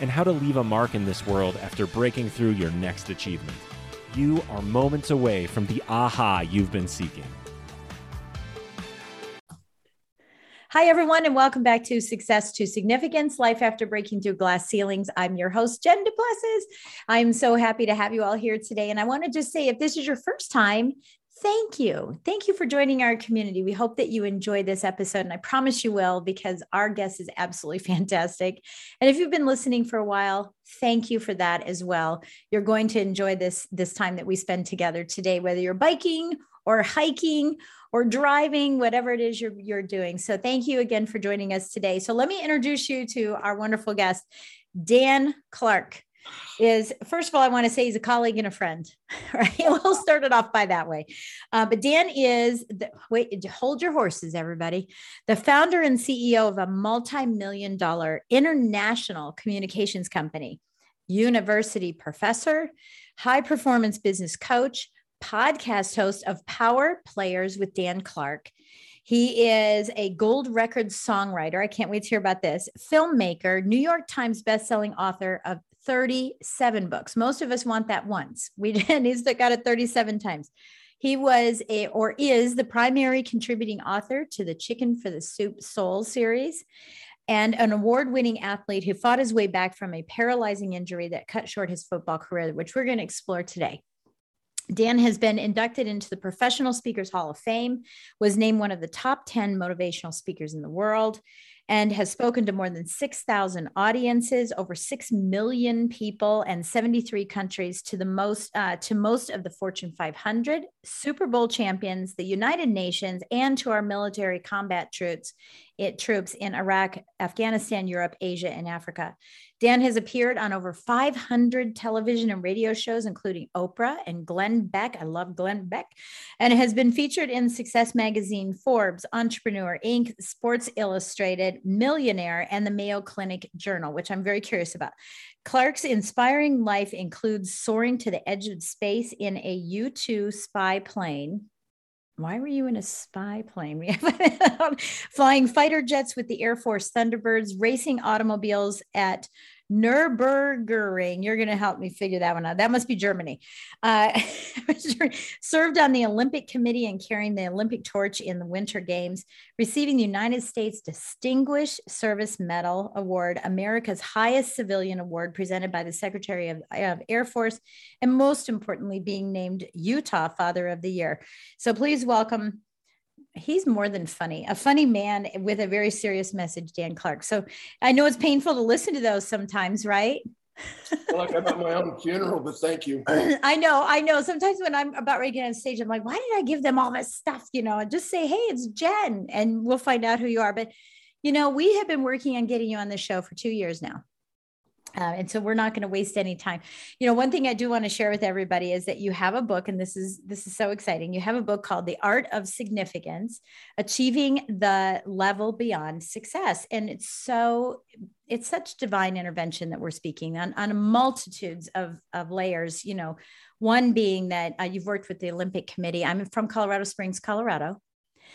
and how to leave a mark in this world after breaking through your next achievement. You are moments away from the aha you've been seeking. Hi, everyone, and welcome back to Success to Significance Life After Breaking Through Glass Ceilings. I'm your host, Jen Duplessis. I'm so happy to have you all here today. And I want to just say if this is your first time, Thank you. Thank you for joining our community. We hope that you enjoy this episode, and I promise you will because our guest is absolutely fantastic. And if you've been listening for a while, thank you for that as well. You're going to enjoy this this time that we spend together today, whether you're biking or hiking or driving, whatever it is you're, you're doing. So thank you again for joining us today. So let me introduce you to our wonderful guest, Dan Clark is first of all, I want to say he's a colleague and a friend, right? We'll start it off by that way. Uh, but Dan is, the, wait, hold your horses, everybody. The founder and CEO of a multi million dollar international communications company, university professor, high performance business coach, podcast host of Power Players with Dan Clark. He is a gold record songwriter. I can't wait to hear about this. Filmmaker, New York Times bestselling author of 37 books. Most of us want that once. We. He's got it 37 times. He was a or is the primary contributing author to the Chicken for the Soup Soul series and an award winning athlete who fought his way back from a paralyzing injury that cut short his football career, which we're going to explore today. Dan has been inducted into the Professional Speakers Hall of Fame, was named one of the top 10 motivational speakers in the world, and has spoken to more than 6,000 audiences, over 6 million people, and 73 countries to the most uh, to most of the Fortune 500, Super Bowl champions, the United Nations, and to our military combat troops, it, troops in Iraq, Afghanistan, Europe, Asia, and Africa. Dan has appeared on over 500 television and radio shows, including Oprah and Glenn Beck. I love Glenn Beck. And has been featured in Success Magazine, Forbes, Entrepreneur Inc., Sports Illustrated, Millionaire, and the Mayo Clinic Journal, which I'm very curious about. Clark's inspiring life includes soaring to the edge of space in a U 2 spy plane why were you in a spy plane? We have flying fighter jets with the Air Force Thunderbirds, racing automobiles at Nürburgring. You're going to help me figure that one out. That must be Germany. Uh, served on the Olympic Committee and carrying the Olympic torch in the Winter Games, receiving the United States Distinguished Service Medal Award, America's highest civilian award presented by the Secretary of, of Air Force, and most importantly, being named Utah Father of the Year. So please welcome he's more than funny, a funny man with a very serious message, Dan Clark. So I know it's painful to listen to those sometimes, right? well, like I'm at my own funeral, but thank you. I know, I know. Sometimes when I'm about ready to get on stage, I'm like, why did I give them all this stuff? You know, and just say, hey, it's Jen, and we'll find out who you are. But you know, we have been working on getting you on the show for two years now. Uh, and so we're not going to waste any time. You know one thing i do want to share with everybody is that you have a book and this is this is so exciting. You have a book called the art of significance achieving the level beyond success. And it's so it's such divine intervention that we're speaking on on multitudes of of layers. You know one being that uh, you've worked with the olympic committee. I'm from colorado springs colorado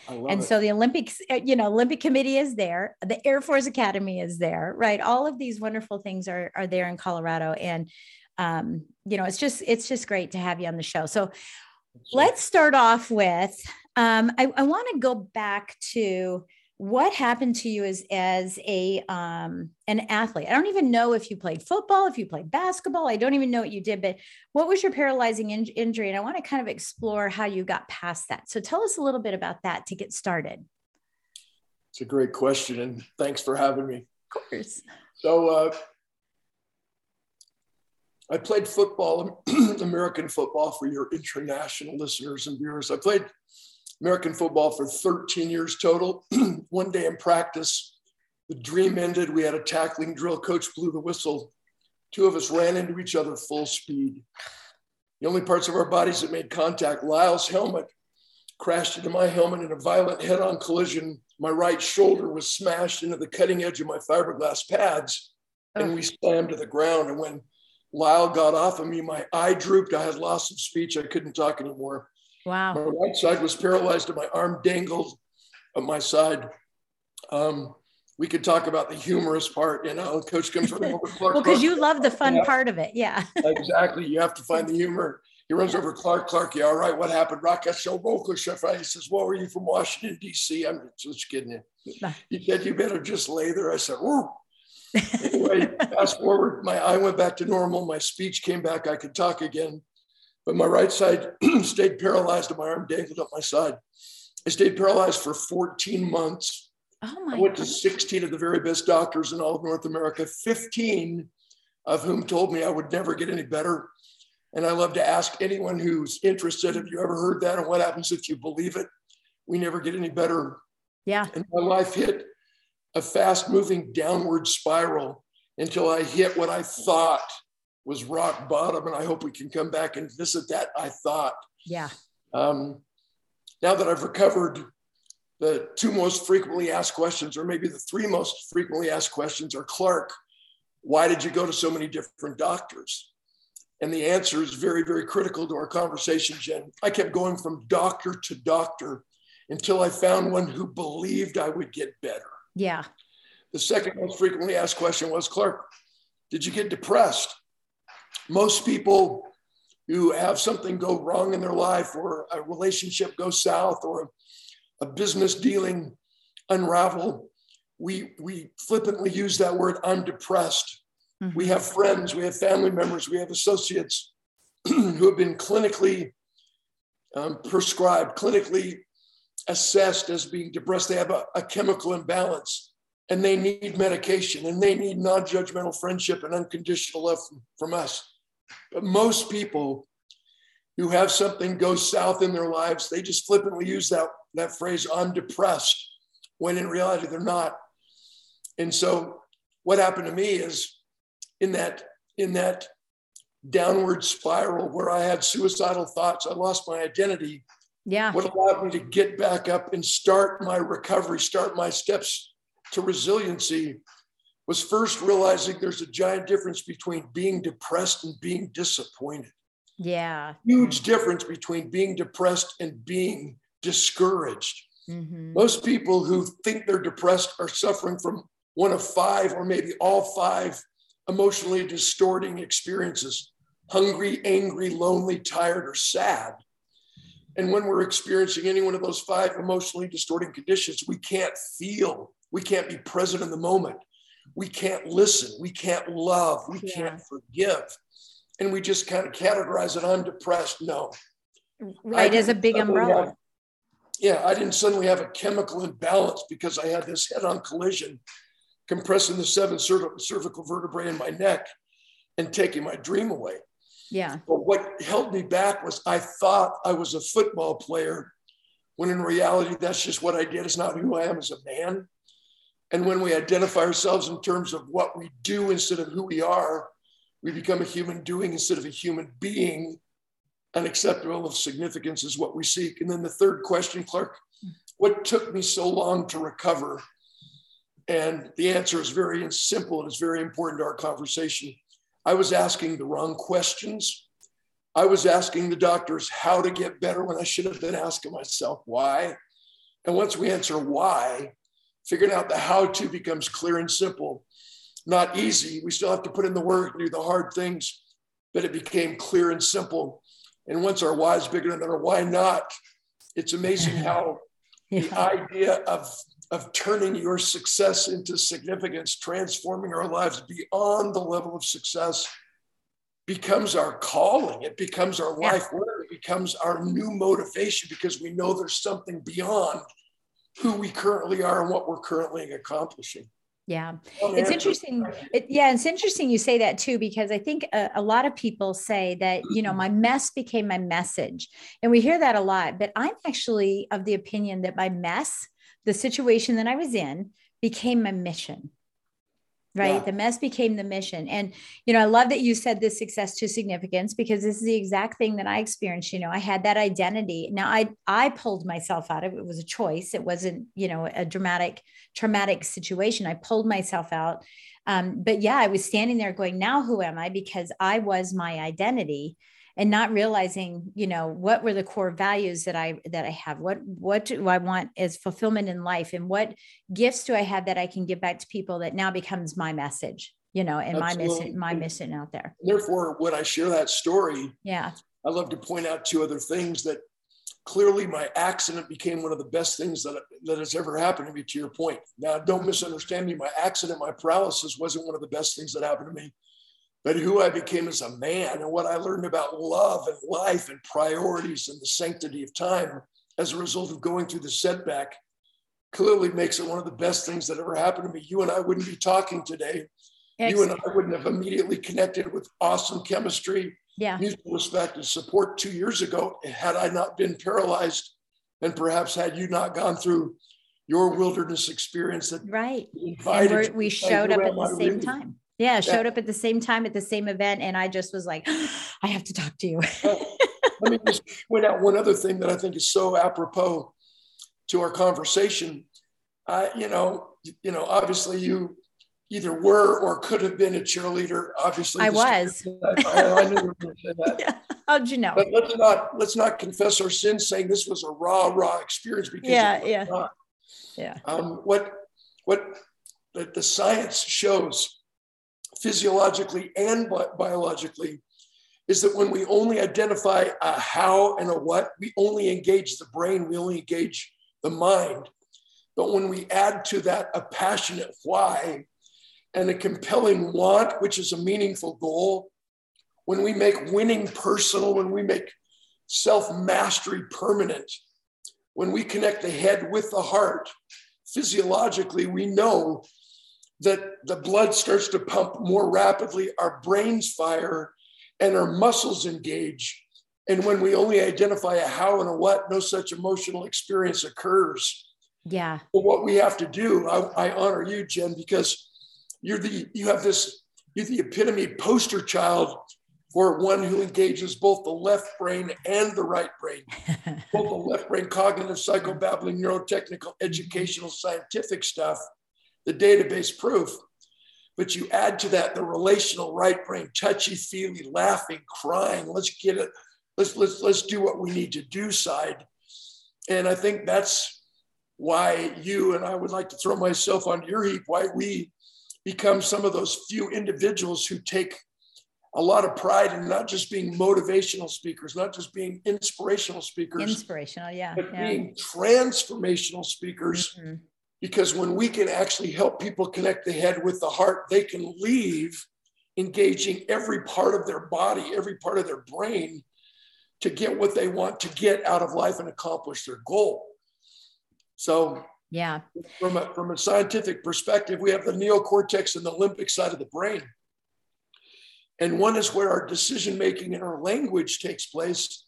and it. so the Olympics, uh, you know, Olympic Committee is there, the Air Force Academy is there, right? All of these wonderful things are are there in Colorado, and um, you know, it's just it's just great to have you on the show. So let's start off with um, I, I want to go back to what happened to you as as a um an athlete? I don't even know if you played football if you played basketball. I don't even know what you did but what was your paralyzing in- injury? And i want to kind of explore how you got past that. So tell us a little bit about that to get started. It's a great question and thanks for having me. Of course. So uh, i played football american football for your international listeners and viewers. I played American football for 13 years total. One day in practice, the dream ended. We had a tackling drill. Coach blew the whistle. Two of us ran into each other full speed. The only parts of our bodies that made contact, Lyle's helmet crashed into my helmet in a violent head on collision. My right shoulder was smashed into the cutting edge of my fiberglass pads, and we slammed to the ground. And when Lyle got off of me, my eye drooped. I had loss of speech. I couldn't talk anymore. Wow. My right side was paralyzed and my arm dangled on my side. Um, we could talk about the humorous part, you know, coach comes from over Clark. well, because you love the fun yeah. part of it. Yeah. exactly. You have to find the humor. He runs over Clark. Clark, yeah, all right, what happened? Rock show vocal chef. He says, Well, were you from Washington, D.C.? I'm just kidding you. He said, You better just lay there. I said, Whoa. anyway, fast forward, my eye went back to normal. My speech came back. I could talk again but my right side stayed paralyzed and my arm dangled up my side. I stayed paralyzed for 14 months. Oh my I went to 16 of the very best doctors in all of North America, 15 of whom told me I would never get any better. And I love to ask anyone who's interested, have you ever heard that? And what happens if you believe it? We never get any better. Yeah. And my life hit a fast moving downward spiral until I hit what I thought was rock bottom, and I hope we can come back and visit that. I thought. Yeah. Um, now that I've recovered, the two most frequently asked questions, or maybe the three most frequently asked questions, are Clark, why did you go to so many different doctors? And the answer is very, very critical to our conversation, Jen. I kept going from doctor to doctor until I found one who believed I would get better. Yeah. The second most frequently asked question was Clark, did you get depressed? Most people who have something go wrong in their life or a relationship go south or a, business dealing unravel, we, we flippantly use that word, I'm depressed. Mm-hmm. We have friends, we have family members, we have associates who have been clinically um, prescribed, clinically assessed as being depressed. They have a, a chemical imbalance and they need medication and they need non judgmental friendship and unconditional love from, from us. But most people who have something go south in their lives, they just flippantly use that, that phrase, I'm depressed, when in reality they're not. And so what happened to me is in that, in that downward spiral where I had suicidal thoughts, I lost my identity. Yeah. What allowed me to get back up and start my recovery, start my steps to resiliency was first realizing there's a giant difference between being depressed and being disappointed. Yeah. Huge difference between being depressed and being discouraged. Mm-hmm. Most people who think they're depressed are suffering from one of five or maybe all five emotionally distorting experiences hungry, angry, lonely, tired, or sad. And when we're experiencing any one of those five emotionally distorting conditions, we can't feel, we can't be present in the moment we can't listen, we can't love, we yeah. can't forgive. And we just kind of categorize it, I'm depressed. No. Right, as a big umbrella. Have, yeah, I didn't suddenly have a chemical imbalance because I had this head on collision compressing the seven cervical vertebrae in my neck and taking my dream away. Yeah. But what held me back was I thought I was a football player when in reality, that's just what I did. It's not who I am as a man. And when we identify ourselves in terms of what we do instead of who we are, we become a human doing instead of a human being. Unacceptable of significance is what we seek. And then the third question, Clark, what took me so long to recover? And the answer is very simple and it's very important to our conversation. I was asking the wrong questions. I was asking the doctors how to get better when I should have been asking myself why. And once we answer why, figuring out the how to becomes clear and simple. Not easy. We still have to put in the work, do the hard things, but it became clear and simple. And once our why is bigger than our why not, it's amazing how yeah. the idea of of turning your success into significance, transforming our lives beyond the level of success becomes our calling. It becomes our yeah. life work. It becomes our new motivation because we know there's something beyond who we currently are and what we're currently accomplishing. Yeah, it's interesting. It, yeah, it's interesting you say that too, because I think a, a, lot of people say that, you know, my mess became my message. And we hear that a lot, but I'm actually of the opinion that my mess, the situation that I was in, became my mission right? Yeah. the mess became the mission. And you know i love that you said this success to significance because this is the exact thing that i experienced you know i had that identity. Now i i pulled myself out of it, it was a choice. It wasn't you know a dramatic traumatic situation. I pulled myself out. Um, but yeah i was standing there going now who am i? Because i was my identity and not realizing you know what were the core values that i that i have? What what do i want as fulfillment in life? And what gifts do i have that i can give back to people that now becomes my message you know and Absolutely. my mission my mission out there? Therefore when i share that story yeah. I love to point out two other things that clearly my accident became one of the best things that, that has ever happened to me to your point. Now don't misunderstand me. My accident my paralysis wasn't one of the best things that happened to me but who I became as a man and what I learned about love and life and priorities and the sanctity of time as a result of going through the setback clearly makes it one of the best things that ever happened to me. You and I wouldn't be talking today. Excellent. You and I wouldn't have immediately connected with awesome chemistry, yeah. mutual respect, and support two years ago had I not been paralyzed and perhaps had you not gone through your wilderness experience that right and we showed up at the same time yeah, showed up at the same time at the same event, and I just was like, I have to talk to you. Let me just point out one other thing that I think is so apropos to our conversation. I, you know, you know, obviously you either were or could have been a cheerleader. Obviously, I was. I, I, knew you were going to say that. Yeah. How'd you know? But let's not let's not confess our sins, saying this was a raw, raw experience because yeah, yeah, not. yeah. Um, what what the, the science shows physiologically and bi- biologically is that when we only identify a how and a what, we only engage the brain, we only engage the mind. But when we add to that a passionate why and a compelling want, which is a meaningful goal, when we make winning personal, when we make self mastery permanent, when we connect the head with the heart, physiologically, we know that the blood starts to pump more rapidly, our brains fire, and our muscles engage. And when we only identify a how and a what, no such emotional experience occurs. Yeah. But what we have to do, I, I honor you, Jen, because you're the you have this you're the epitome poster child for one who engages both the left brain and the right brain, both the left brain cognitive, psychobabbling, neurotechnical, educational, scientific stuff, the database proof. But you add to that the relational right brain, touchy feely, laughing, crying. Let's get it. Let's let's let's do what we need to do side. And I think that's why you and I would like to throw myself on your heap. Why we become some of those few individuals who take a lot of pride in not just being motivational speakers, not just being inspirational speakers, inspirational, yeah, but yeah. being transformational speakers mm-hmm because when we can actually help people connect the head with the heart, they can leave engaging every part of their body, every part of their brain to get what they want to get out of life and accomplish their goal. So, yeah, from a, from a scientific perspective, we have the neocortex and the limbic side of the brain. And one is where our decision making and our language takes place.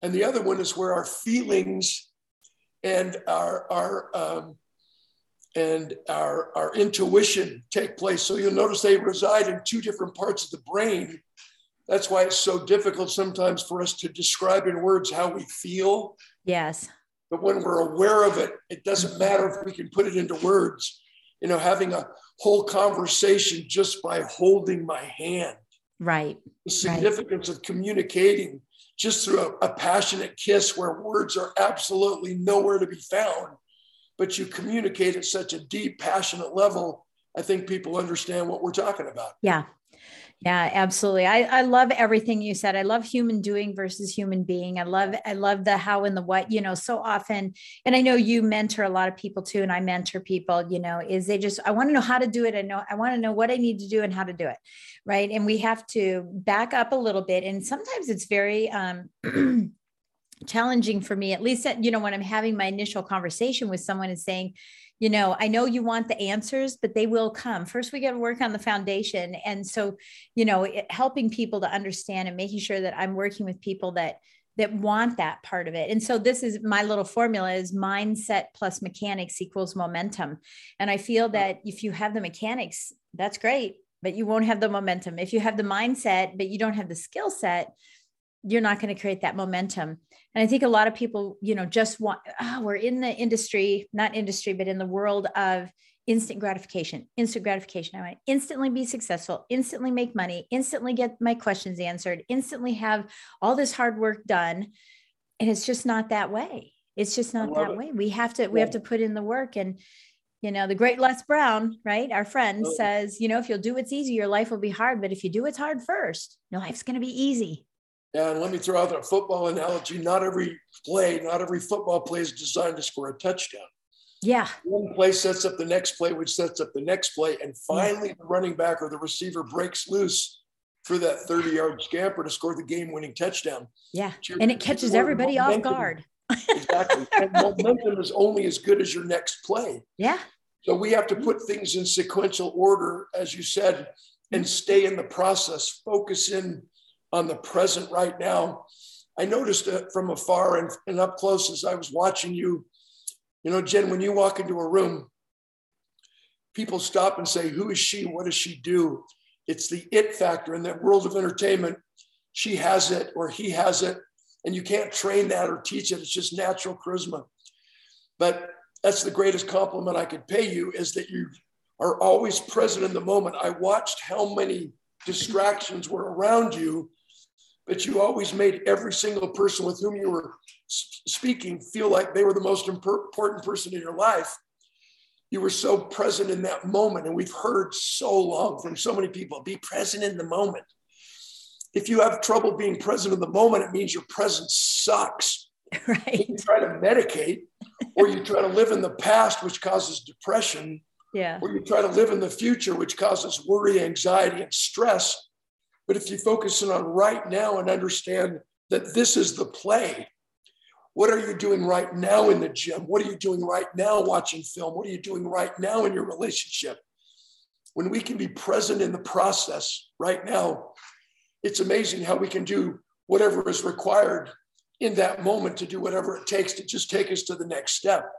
And the other one is where our feelings and our, our um, and our, our intuition take place. So you'll notice they reside in two different parts of the brain. That's why it's so difficult sometimes for us to describe in words how we feel. Yes. But when we're aware of it, it doesn't matter if we can put it into words. You know, having a whole conversation just by holding my hand. Right. The significance right. of communicating just through a, a passionate kiss where words are absolutely nowhere to be found but you communicate at such a deep, passionate level. I think people understand what we're talking about. Yeah. Yeah, absolutely. I, I love everything you said. I love human doing versus human being. I love I love the how and the what, you know, so often. And I know you mentor a lot of people too, and I mentor people, you know, is they just I want to know how to do it. I know I want to know what I need to do and how to do it. Right. And we have to back up a little bit. And sometimes it's very um challenging for me, at least at, you know, when I'm having my initial conversation with someone and saying, you know i know you want the answers but they will come. First we got to work on the foundation. And so you know it, helping people to understand and making sure that i'm working with people that that want that part of it. And so this is my little formula is mindset plus mechanics equals momentum. And i feel that if you have the mechanics that's great but you won't have the momentum. If you have the mindset but you don't have the skill set you're not going to create that momentum. And i think a lot of people you know just want oh, we're in the industry not industry but in the world of instant gratification instant gratification. I want to instantly be successful instantly make money instantly get my questions answered instantly have all this hard work done. And it's just not that way. It's just not that it. way. We have to we have to put in the work. And you know the great les brown right our friend says you know if you'll do what's easy your life will be hard. But if you do what's hard first your life's going to be easy and let me throw out a football analogy. Not every play, not every football play is designed to score a touchdown. Yeah. One play sets up the next play, which sets up the next play. And finally, the running back or the receiver breaks loose for that 30 yard scamper to score the game winning touchdown. Yeah. and it catches everybody off guard. exactly. And momentum is only as good as your next play. Yeah. So we have to put things in sequential order, as you said, and stay in the process, focus in on the present right now. I noticed it from afar and, and up close as I was watching you. You know, Jen, when you walk into a room, people stop and say, Who is she? What does she do? It's the it factor in that world of entertainment. She has it or he has it, and you can't train that or teach it. It's just natural charisma. But that's the greatest compliment I could pay you is that you are always present in the moment. I watched how many distractions were around you but you always made every single person with whom you were speaking feel like they were the most important person in your life. You were so present in that moment. And we've heard so long from so many people be present in the moment. If you have trouble being present in the moment, it means your presence sucks. Right. You try to medicate, or you try to live in the past, which causes depression. Yeah. Or you try to live in the future, which causes worry, anxiety, and stress but if you focus in on right now and understand that this is the play, what are you doing right now in the gym? What are you doing right now watching film? What are you doing right now in your relationship? When we can be present in the process right now, it's amazing how we can do whatever is required in that moment to do whatever it takes to just take us to the next step.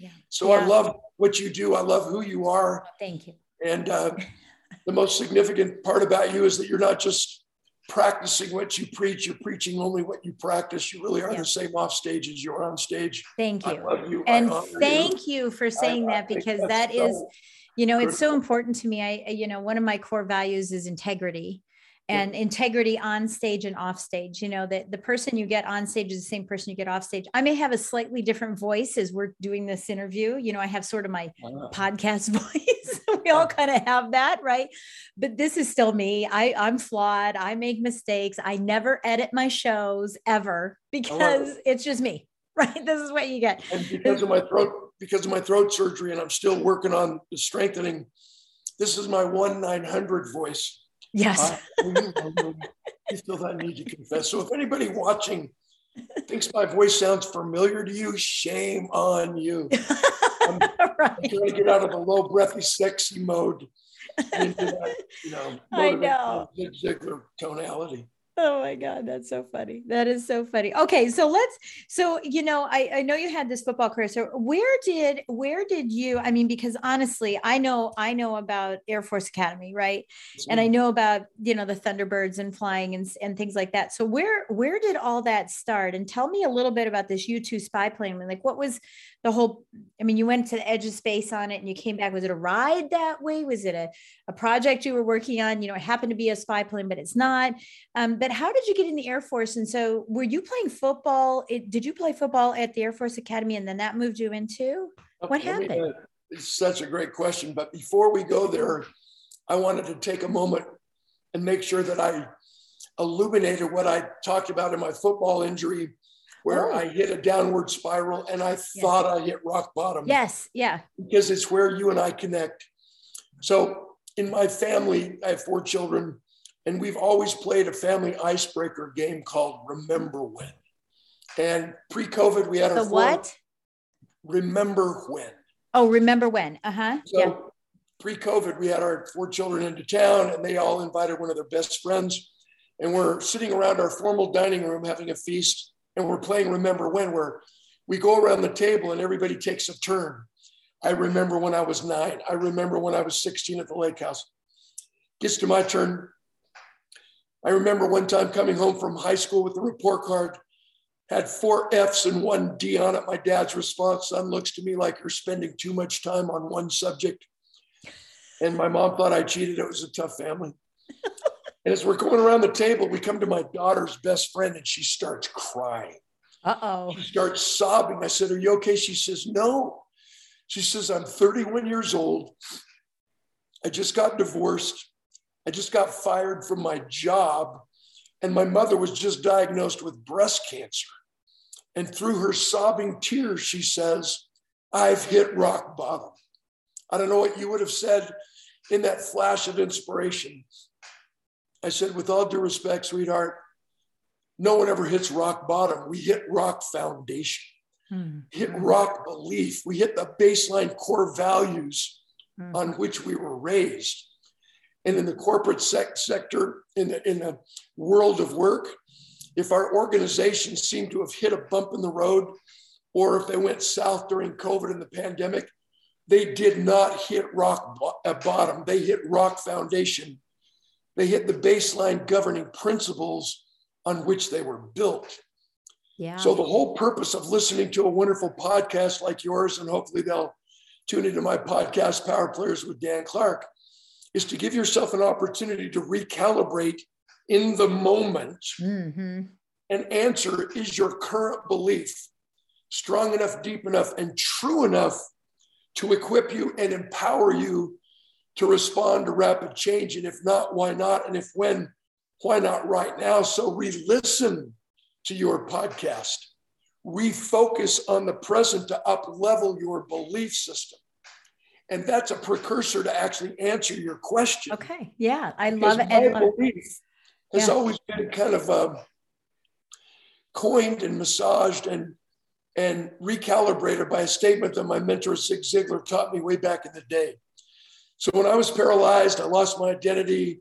Yeah. So yeah. I love what you do. I love who you are. Thank you. And uh, the most significant part about you is that you're not just practicing what you preach, you're preaching only what you practice. You really are yeah. the same off stage as you're on stage. Thank you. you. And thank you. you. for saying I, that because that so is, you know, critical. it's so important to me. I, you know, one of my core values is integrity and yeah. integrity on stage and off stage you know that the person you get on stage is the same person you get off stage i may have a slightly different voice as we're doing this interview you know i have sort of my wow. podcast voice we all kind of have that, right? But this is still me. I, I'm flawed. I make mistakes. I never edit my shows ever because it's just me, right? This is what you get. And because of my throat, because of my throat surgery, and I'm still working on the strengthening. This is my one nine hundred voice. Yes. Uh, you feel that need to confess. So if anybody watching thinks my voice sounds familiar to you, shame on you. I'm, right. I'm trying to get out of the low breathy sexy mode into that, you know, I know. Zig Ziglar tonality. Oh my God, that's so funny. That is so funny. Okay, so let's so you know, I, I know you had this football career. So where did where did you I mean, because honestly, I know I know about Air Force Academy, right? And I know about you know the Thunderbirds and flying and, and things like that. So where where did all that start? And tell me a little bit about this U2 spy plane. Like what was the whole i mean you went to the edge of space on it and you came back. Was it a ride that way? Was it a, a project you were working on? You know it happened to be a spy plane but it's not. Um, but how did you get in the air force? And so were you playing football? It, did you play football at the air force academy and then that moved you into? What happened? uh, it's such a great question but before we go there i wanted to take a moment and make sure that I illuminated what I talked about in my football injury, where Oh. I hit a downward spiral and I thought I hit rock bottom. Yes. Yeah. Because it's where you and I connect. So in my family, I have four children, and we've always played a family icebreaker game called Remember When. And pre-COVID, we had The what? Remember When. Oh, remember when? Uh huh. So yeah. pre-COVID, we had our four children into town, and they all invited one of their best friends. And we're sitting around our formal dining room having a feast, and we're playing Remember When, where we go around the table and everybody takes a turn. I remember when I was nine. I remember when I was 16 at the lake house. Gets to my turn. I remember one time coming home from high school with a report card, had four F's and one D on it. My dad's response, son, looks to me like you're spending too much time on one subject. And my mom thought I cheated. It was a tough family. and as we're going around the table, we come to my daughter's best friend and she starts crying. Uh oh. She starts sobbing. I said, Are you okay? She says, No. She says, I'm 31 years old. I just got divorced. I just got fired from my job. And my mother was just diagnosed with breast cancer. And through her sobbing tears, she says, I've hit rock bottom. I don't know what you would have said in that flash of inspiration. I said, With all due respect, sweetheart, no one ever hits rock bottom. We hit rock foundation, Hmm. hit rock belief. We hit the baseline core values Hmm. on which we were raised. And in the corporate sec- sector, in the, in the world of work, if our organizations seem to have hit a bump in the road, or if they went south during COVID and the pandemic, they did not hit rock bo- uh, bottom. They hit rock foundation. They hit the baseline governing principles on which they were built. Yeah. So the whole purpose of listening to a wonderful podcast like yours, and hopefully they'll tune into my podcast, Power Players with Dan Clark, is to give yourself an opportunity to recalibrate in the moment hmm and answer is your current belief strong enough, deep enough, and true enough to equip you and empower you to respond to rapid change? And if not, why not? And if when, why not right now? So re listen to your podcast, refocus on the present to up level your belief system. And that's a precursor to actually answer your question. Okay. Yeah. I love it. my love- belief has Yeah. always been kind of um, coined and massaged and and recalibrated by a statement that my mentor Zig Ziglar taught me way back in the day. So when I was paralyzed, I lost my identity,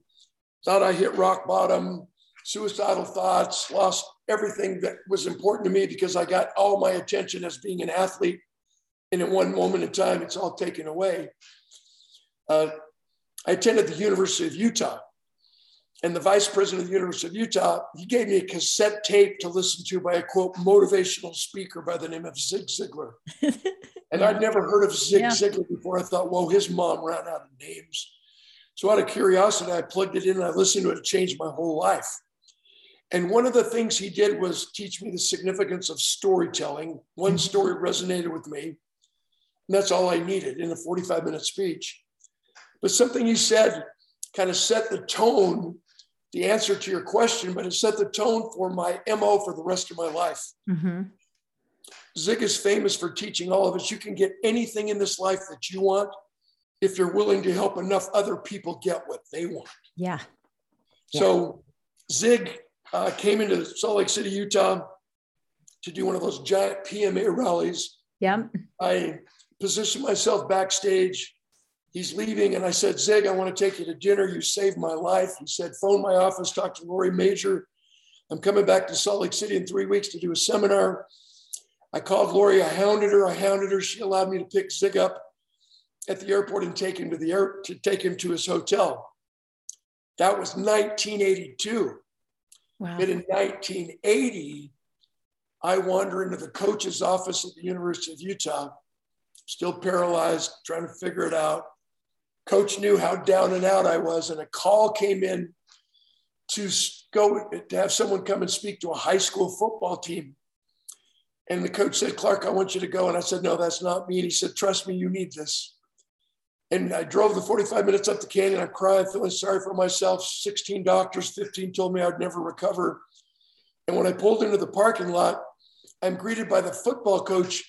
thought I hit rock bottom, suicidal thoughts, lost everything that was important to me because I got all my attention as being an athlete. And in one moment in time, it's all taken away. Uh, I attended the University of Utah and the vice president of the University of Utah, he gave me a cassette tape to listen to by a quote motivational speaker by the name of Zig Ziglar. And I'd never heard of Zig Yeah. Ziglar before. I thought, whoa, his mom ran out of names. So out of curiosity, I plugged it in and I listened to it. It changed my whole life. And one of the things he did was teach me the significance of storytelling. One mm-hmm. story resonated with me. And that's all I needed in a 45 minute speech. But something he said kind of set the tone, the answer to your question, but it set the tone for my MO for the rest of my life. Mhm. Zig is famous for teaching all of us you can get anything in this life that you want if you're willing to help enough other people get what they want. Yeah. So Zig uh, came into Salt Lake City, Utah to do one of those giant PMA rallies. Yeah. I positioned myself backstage. He's leaving, and I said, Zig, I want to take you to dinner. You saved my life. He said, phone my office, talk to Lori Major. I'm coming back to Salt Lake City in three weeks to do a seminar. I called Lori. I hounded her. I hounded her. She allowed me to pick Zig up at the airport and take him to the air to take him to his hotel. That was 1982. Wow. But in 1980, I wander into the coach's office at the University of Utah, still paralyzed, trying to figure it out. Coach knew how down and out I was, and a call came in to go to have someone come and speak to a high school football team. And the coach said, Clark, I want you to go. And I said, No, that's not me. And he said, Trust me, you need this. And I drove the 45 minutes up the canyon. I'm crying, feeling sorry for myself. 16 doctors, 15 told me I'd never recover. And when I pulled into the parking lot, I'm greeted by the football coach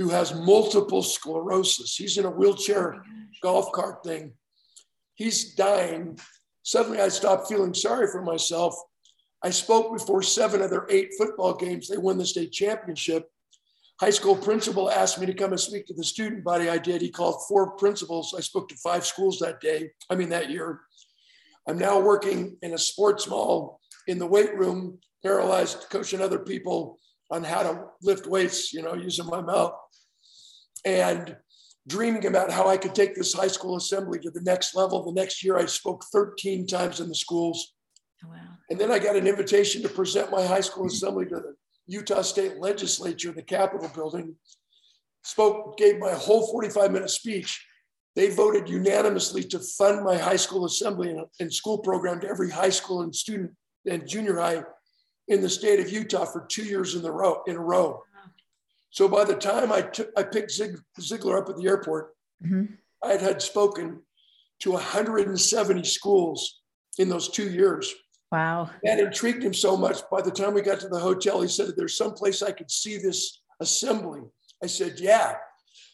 who has multiple sclerosis. He's in a wheelchair oh golf cart thing. He's dying. Suddenly, I stopped feeling sorry for myself. I spoke before seven of their eight football games. They won the state championship. High school principal asked me to come and speak to the student body. I did. He called four principals. I spoke to five schools that day, I mean, that year. I'm now working in a sports mall in the weight room, paralyzed, coaching other people on how to lift weights, you know, using my mouth. And dreaming about how I could take this high school assembly to the next level. The next year, I spoke 13 times in the schools. Oh, wow. And then I got an invitation to present my high school assembly to the Utah State Legislature, the Capitol building. Spoke, gave my whole 45 minute speech. They voted unanimously to fund my high school assembly and, and school program to every high school and student and junior high in the state of Utah for two years in the row in a row. So by the time I took, I picked Zig, Ziglar up at the airport, mm-hmm. I had, had spoken to 170 schools in those two years. Wow. That intrigued him so much. By the time we got to the hotel, he said, There's some place I could see this assembly. I said, Yeah.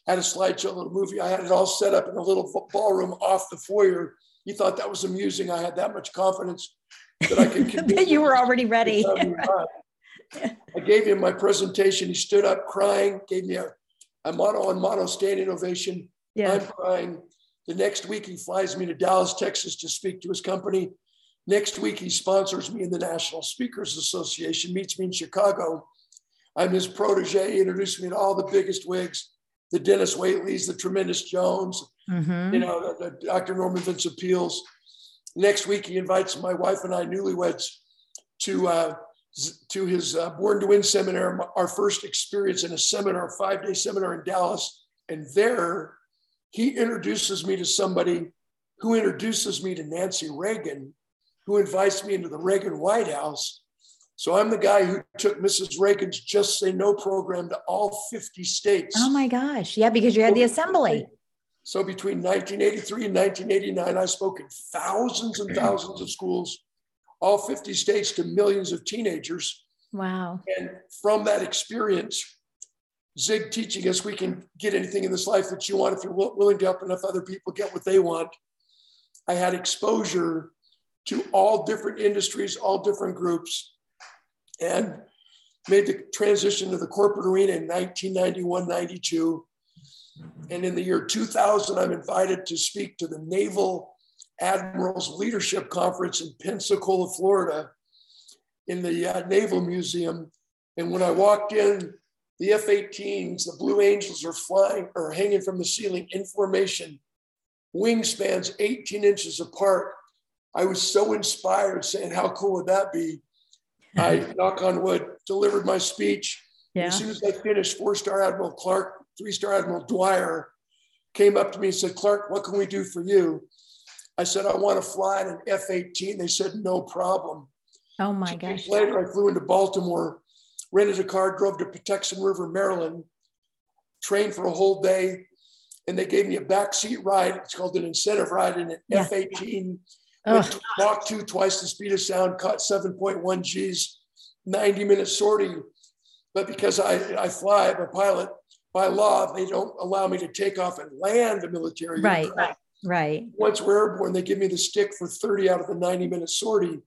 I had a slideshow, a little movie. I had it all set up in a little ballroom off the foyer. He thought that was amusing. I had that much confidence that I could. that you were already ready. I gave him my presentation. He stood up crying, gave me a, a mono on mono standing ovation. Yeah. I'm crying. The next week, he flies me to Dallas, Texas to speak to his company. Next week, he sponsors me in the National Speakers Association, meets me in Chicago. I'm his protege. He introduced me to all the biggest wigs, the Dennis Waitley's, the tremendous Jones, mm-hmm. you know, the, the Dr. Norman Vincent Peales. Next week, he invites my wife and I, newlyweds, to uh, to his uh, Born to Win seminar, our first experience in a seminar, five day seminar in Dallas. And there he introduces me to somebody who introduces me to Nancy Reagan, who invites me into the Reagan White House. So I'm the guy who took Mrs. Reagan's Just Say No program to all 50 states. Oh my gosh. Yeah, because you had the assembly. So between 1983 and 1989, I spoke in thousands and thousands of schools all 50 states to millions of teenagers. Wow. And from that experience, Zig teaching us we can get anything in this life that you want if you're willing to help enough other people get what they want. I had exposure to all different industries, all different groups, and made the transition to the corporate arena in 1991 92. And in the year 2000, I'm invited to speak to the Naval Admirals Leadership Conference in Pensacola, Florida, in the uh, Naval Museum. And when I walked in, the F 18s, the Blue Angels are flying or hanging from the ceiling in formation, wingspans 18 inches apart. I was so inspired, saying, How cool would that be? I, knock on wood, delivered my speech. Yeah. As soon as I finished, four star Admiral Clark, three star Admiral Dwyer came up to me and said, Clark, what can we do for you? I said, I want to fly in an F 18. They said, no problem. Oh my Two gosh. Later, I flew into Baltimore, rented a car, drove to Patuxent River, Maryland, trained for a whole day, and they gave me a backseat ride. It's called an incentive ride in an yeah. F 18. Went Mach 2 twice the speed of sound, caught 7.1 G's, 90 minute sortie. But because I, I fly, I'm a pilot, by law, they don't allow me to take off and land a military right. Aircraft. Right. Once we're airborne, they give me the stick for 30 out of the 90 minute sortie.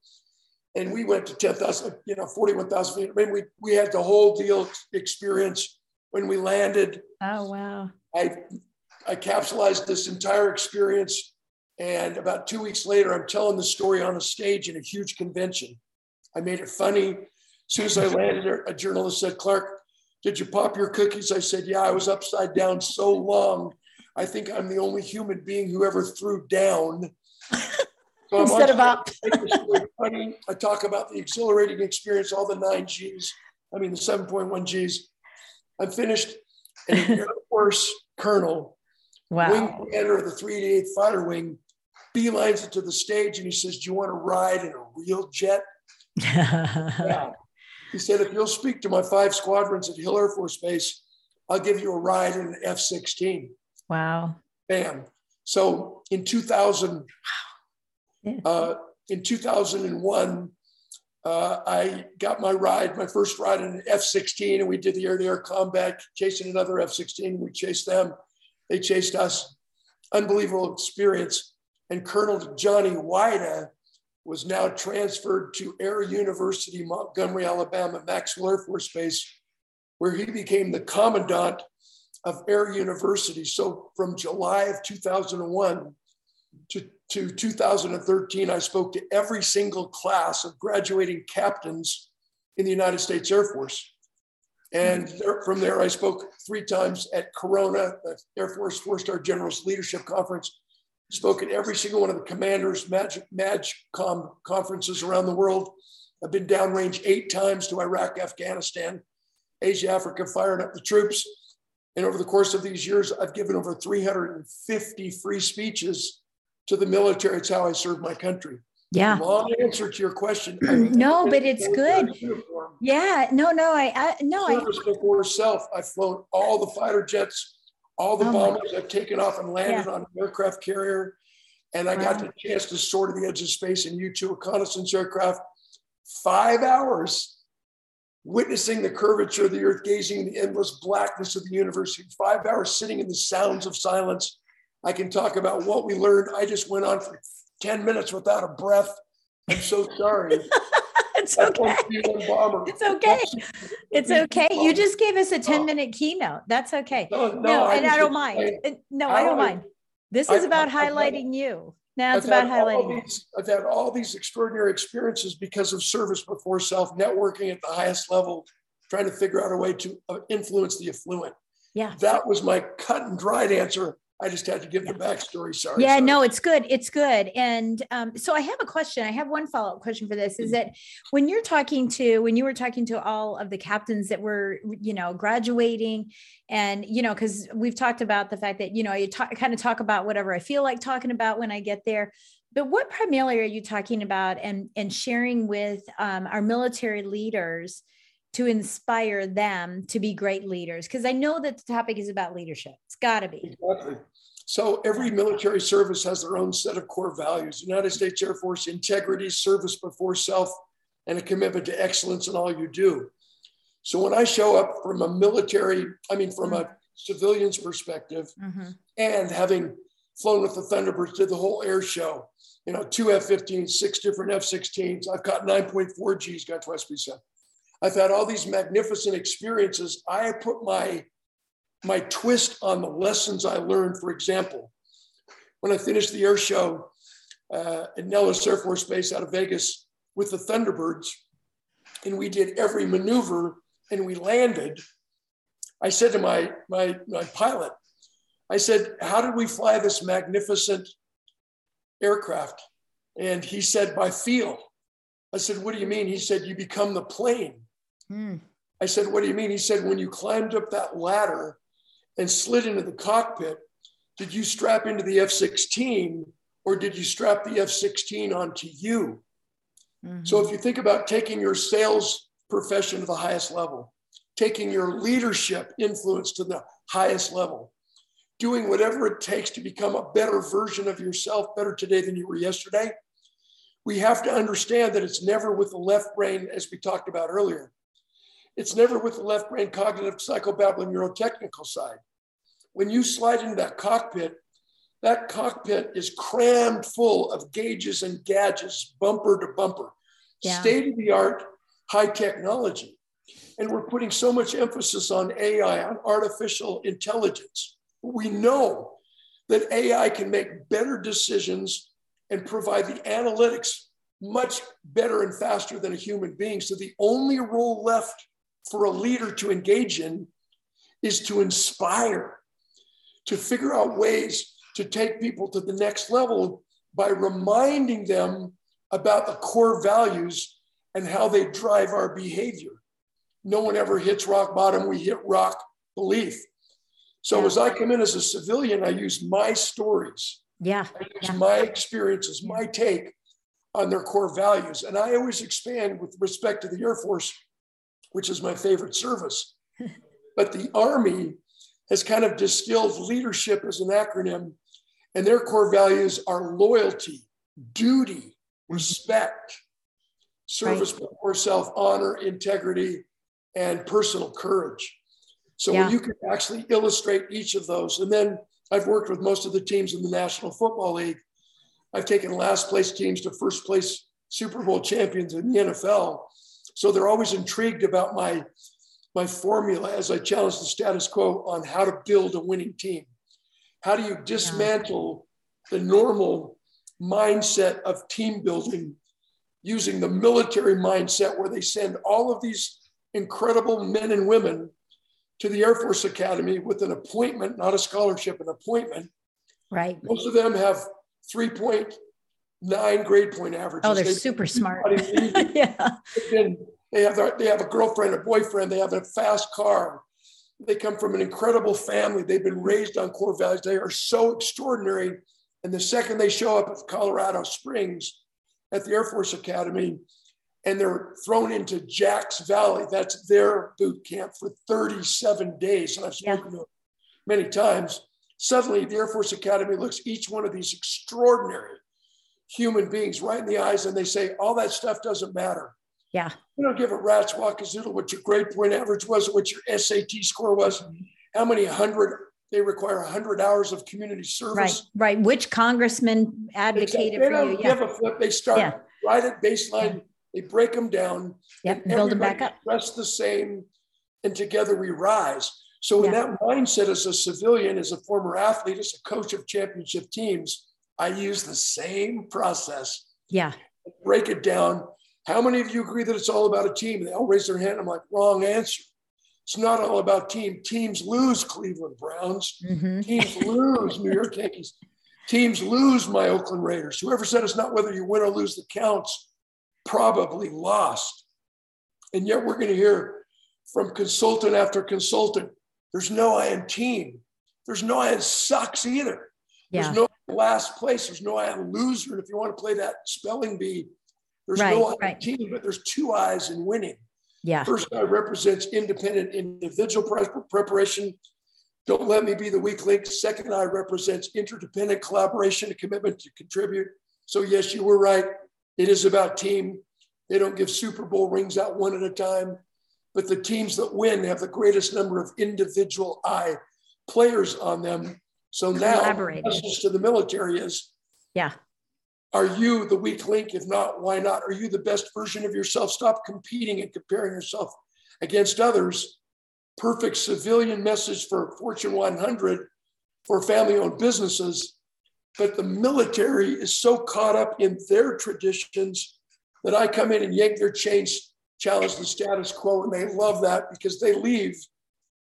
And we went to 10,000, you know, 41,000 feet. I mean, we, we had the whole deal experience when we landed. Oh, wow. I, I capsulized this entire experience. And about two weeks later, I'm telling the story on a stage in a huge convention. I made it funny. As soon as I landed, a journalist said, Clark, did you pop your cookies? I said, Yeah, I was upside down so long I think I'm the only human being who ever threw down. So Instead of up. I talk about the exhilarating experience, all the nine G's, I mean, the 7.1 G's. I'm finished. And an Air Force colonel, wow. wing commander of the 388th Fighter Wing, beelines it to the stage and he says, Do you want to ride in a real jet? yeah. He said, If you'll speak to my five squadrons at Hill Air Force Base, I'll give you a ride in an F 16. Wow. Bam. So in 2000, uh, in 2001, uh, I got my ride, my first ride in an F-16, and we did the air-to-air combat, chasing another F-16. We chased them, they chased us. Unbelievable experience. And Colonel Johnny Weida was now transferred to Air University, Montgomery, Alabama, Maxwell Air Force Base, where he became the commandant of Air University. So from July of 2001 to, to 2013, I spoke to every single class of graduating captains in the United States Air Force. And there, from there, I spoke three times at Corona, the Air Force Four Star Generals Leadership Conference. Spoke at every single one of the commanders' Magic MAJCOM conferences around the world. I've been downrange eight times to Iraq, Afghanistan, Asia, Africa, firing up the troops. And over the course of these years, I've given over 350 free speeches to the military. It's how I serve my country. Yeah. Long answer to your question. no, but it's good. Yeah. No, no, I, I no, I before self. I've flown all the fighter jets, all the oh bombers. I've taken off and landed yeah. on an aircraft carrier. And I wow. got the chance to soar to the edge of space in U-2 reconnaissance aircraft. Five hours witnessing the curvature of the earth, gazing in the endless blackness of the universe, five hours sitting in the sounds of silence. I can talk about what we learned. I just went on for 10 minutes without a breath. I'm so sorry. it's okay. It's okay. It's okay. You just gave us a 10 minute keynote. That's okay. No, no, no I and I don't mind. No, I don't mind. This is about I, highlighting I, you. Now it's I've about highlighting. These, I've had all these extraordinary experiences because of service before self, networking at the highest level, trying to figure out a way to uh, influence the affluent. Yeah. That was my cut and dried answer. I just had to give the backstory. Sorry. Yeah, sorry. no, it's good. It's good. And um, so I have a question. I have one follow up question for this is that when you're talking to, when you were talking to all of the captains that were, you know, graduating and, you know, because we've talked about the fact that, you know, you talk, kind of talk about whatever I feel like talking about when I get there. But what primarily are you talking about and, and sharing with um, our military leaders? To inspire them to be great leaders? Because I know that the topic is about leadership. It's got to be. Exactly. So every military service has their own set of core values. United States Air Force integrity, service before self, and a commitment to excellence in all you do. So when I show up from a military, I mean, from a civilian's perspective, mm-hmm. and having flown with the Thunderbirds, did the whole air show, you know, two F-15s, six different F-16s. I've got 9.4 Gs, got twice said. I've had all these magnificent experiences. I put my my twist on the lessons I learned. For example, when I finished the air show uh, at Nellis Air Force Base out of Vegas with the Thunderbirds, and we did every maneuver and we landed, I said to my, my, my pilot, I said, How did we fly this magnificent aircraft? And he said, By feel. I said, What do you mean? He said, You become the plane. Mm. I said, What do you mean? He said, When you climbed up that ladder and slid into the cockpit, did you strap into the F 16 or did you strap the F 16 onto you? Mm-hmm. So if you think about taking your sales profession to the highest level, taking your leadership influence to the highest level, doing whatever it takes to become a better version of yourself, better today than you were yesterday, we have to understand that it's never with the left brain, as we talked about earlier. It's never with the left brain cognitive, psychobabble, and neurotechnical side. When you slide into that cockpit, that cockpit is crammed full of gauges and gadgets, bumper to bumper, yeah. state of the art, high technology. And we're putting so much emphasis on AI, on artificial intelligence. We know that AI can make better decisions and provide the analytics much better and faster than a human being. So the only role left for a leader to engage in is to inspire, to figure out ways to take people to the next level by reminding them about the core values and how they drive our behavior. No one ever hits rock bottom, we hit rock belief. So as I come in as a civilian, I use my stories. Yeah. I use yeah. my experiences, my take on their core values. And I always expand with respect to the Air Force which is my favorite service. but the Army has kind of distilled leadership as an acronym And their core values are loyalty, duty, respect, service right. before self, honor, integrity, and personal courage. So yeah. you can actually illustrate each of those, and then I've worked with most of the teams in the National Football League. I've taken last place teams to first place Super Bowl champions in the NFL. So they're always intrigued about my my formula as I challenge the status quo on how to build a winning team. How do you dismantle the normal mindset of team building using the military mindset where they send all of these incredible men and women to the Air Force Academy with an appointment, not a scholarship, an appointment. Right. Most of them have 3.9 grade point averages. Oh, they're they super smart. yeah. They have, they have a girlfriend, a boyfriend, they have a fast car. They come from an incredible family. They've been raised on core values. They are so extraordinary. And the second they show up at Colorado Springs at the Air Force Academy, and they're thrown into Jack's Valley. That's their boot camp for 37 days. And I've spoken to them many times. Suddenly, the Air Force Academy looks each one of these extraordinary human beings right in the eyes and they say, All that stuff doesn't matter. Yeah. We don't give a rat's wackazoodle what your grade point average was, what your SAT score was, how many hundred they require 100 hours of community service. Right, right. Which congressman advocated they for you? Yeah. Give a flip. They start yeah. right at baseline. Yeah. They break them down. Yep, build them back up. Rest the same, and together we rise. So in that mindset, as a civilian, as a former athlete, as a coach of championship teams, I use the same process. Yeah. Break it down. How many of you agree that it's all about a team? They all raise their hand. I'm like, wrong answer. It's not all about team. Teams lose Cleveland Browns. Mm-hmm. Teams lose New York Yankees. Teams lose my Oakland Raiders. Whoever said it's not whether you win or lose the counts probably lost. And yet we're going to hear from consultant after consultant there's no I am team. There's no I am sucks either. Yeah. There's no last place. There's no I am loser. And if you want to play that spelling bee, there's right, no I right. team, but there's two eyes in winning. Yeah. First eye represents independent individual preparation. Don't let me be the weak link. Second eye represents interdependent collaboration, a commitment to contribute. So yes, you were right. It is about team. They don't give Super Bowl rings out one at a time, but the teams that win have the greatest number of individual eye players on them. So now, the message to the military is, yeah, are you the weak link? If not, why not? Are you the best version of yourself? Stop competing and comparing yourself against others. Perfect civilian message for Fortune 100 for family owned businesses but the military is so caught up in their traditions that I come in and yank their chains, challenge the status quo, and they love that because they leave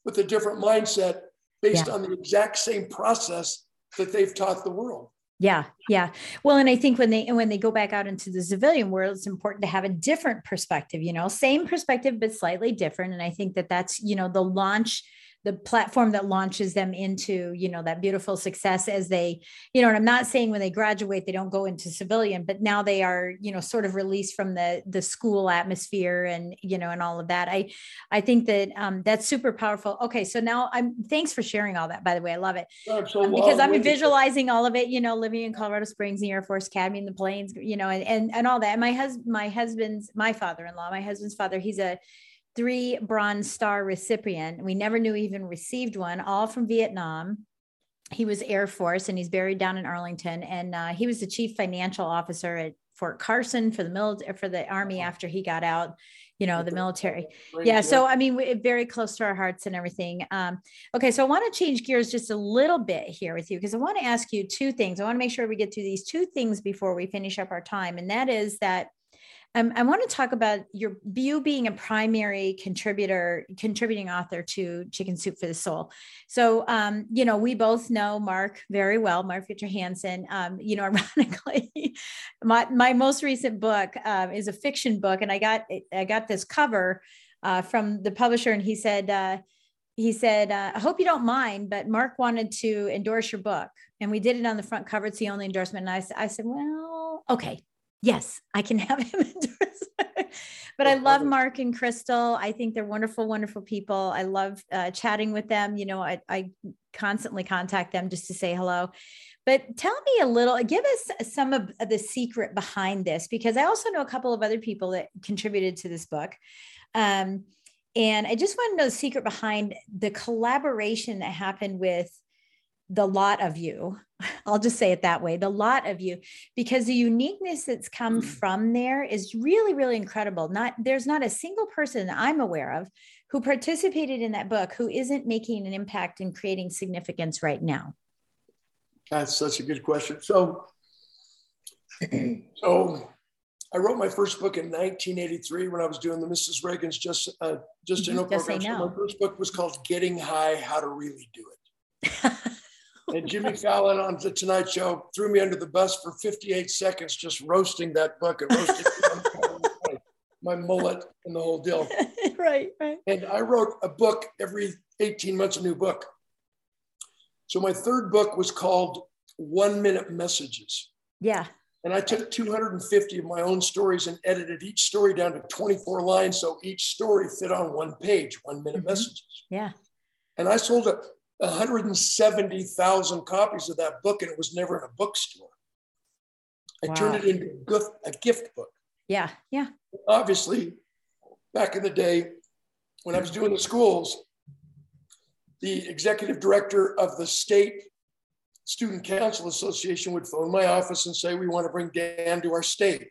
with a different mindset based yeah. on the exact same process that they've taught the world. Yeah, yeah. Well, and I think when they when they go back out into the civilian world, it's important to have a different perspective. You know, same perspective but slightly different. And I think that that's you know the launch the platform that launches them into you know that beautiful success as they you know and i'm not saying when they graduate they don't go into civilian but now they are you know sort of released from the the school atmosphere and you know and all of that. I i think that um, that's super powerful. Okay so now i'm thanks for sharing all that by the way. I love it. Um, because i'm visualizing all of it you know living in colorado springs the air force academy in the plains you know and and, and all that. And my husband my husband's my father-in-law my husband's father he's a three Bronze Star recipient. We never knew even received one, all from Vietnam. He was Air Force and he's buried down in Arlington. And uh, he was the chief financial officer at Fort Carson for the military for the army after he got out. You know the military, yeah. So I mean, very close to our hearts and everything. Um, okay, so I want to change gears just a little bit here with you because I want to ask you two things. I want to make sure we get to these two things before we finish up our time, and that is that um, I want to talk about your you being a primary contributor, contributing author to Chicken Soup for the Soul. So, um, you know, we both know Mark very well, Mark Victor Hansen. Um, you know, ironically, my my most recent book um, is a fiction book, and I got I got this cover uh, from the publisher, and he said. Uh, he said, uh, I hope you don't mind, but Mark wanted to endorse your book. And we did it on the front cover. It's the only endorsement. And I, I said, well, okay, yes, I can have him endorse. but I love Mark and Crystal. I think they're wonderful, wonderful people. I love uh, chatting with them. You know, I, I constantly contact them just to say hello. But tell me a little, give us some of the secret behind this, because I also know a couple of other people that contributed to this book. Um, and I just want to know the secret behind the collaboration that happened with the lot of you. I'll just say it that way the lot of you, because the uniqueness that's come mm-hmm. from there is really, really incredible. Not there's not a single person I'm aware of who participated in that book who isn't making an impact and creating significance right now. That's such a good question. So, so I wrote my first book in 1983 when I was doing the Mrs. Reagan's Just uh, Just mm-hmm. program. So my first book was called Getting High: How to Really Do It. and Jimmy Fallon on the Tonight Show threw me under the bus for 58 seconds, just roasting that book and roasting my mullet and the whole deal. right, right. And I wrote a book every 18 months, a new book. So my third book was called One Minute Messages. Yeah. And I took 250 of my own stories and edited each story down to 24 lines. So each story fit on one page, one minute mm-hmm. messages. Yeah. And I sold 170,000 copies of that book and it was never in a bookstore. I wow. turned it into a gift book. Yeah. Yeah. Obviously, back in the day when I was doing the schools, the executive director of the state student council association would phone my office and say, we want to bring Dan to our state.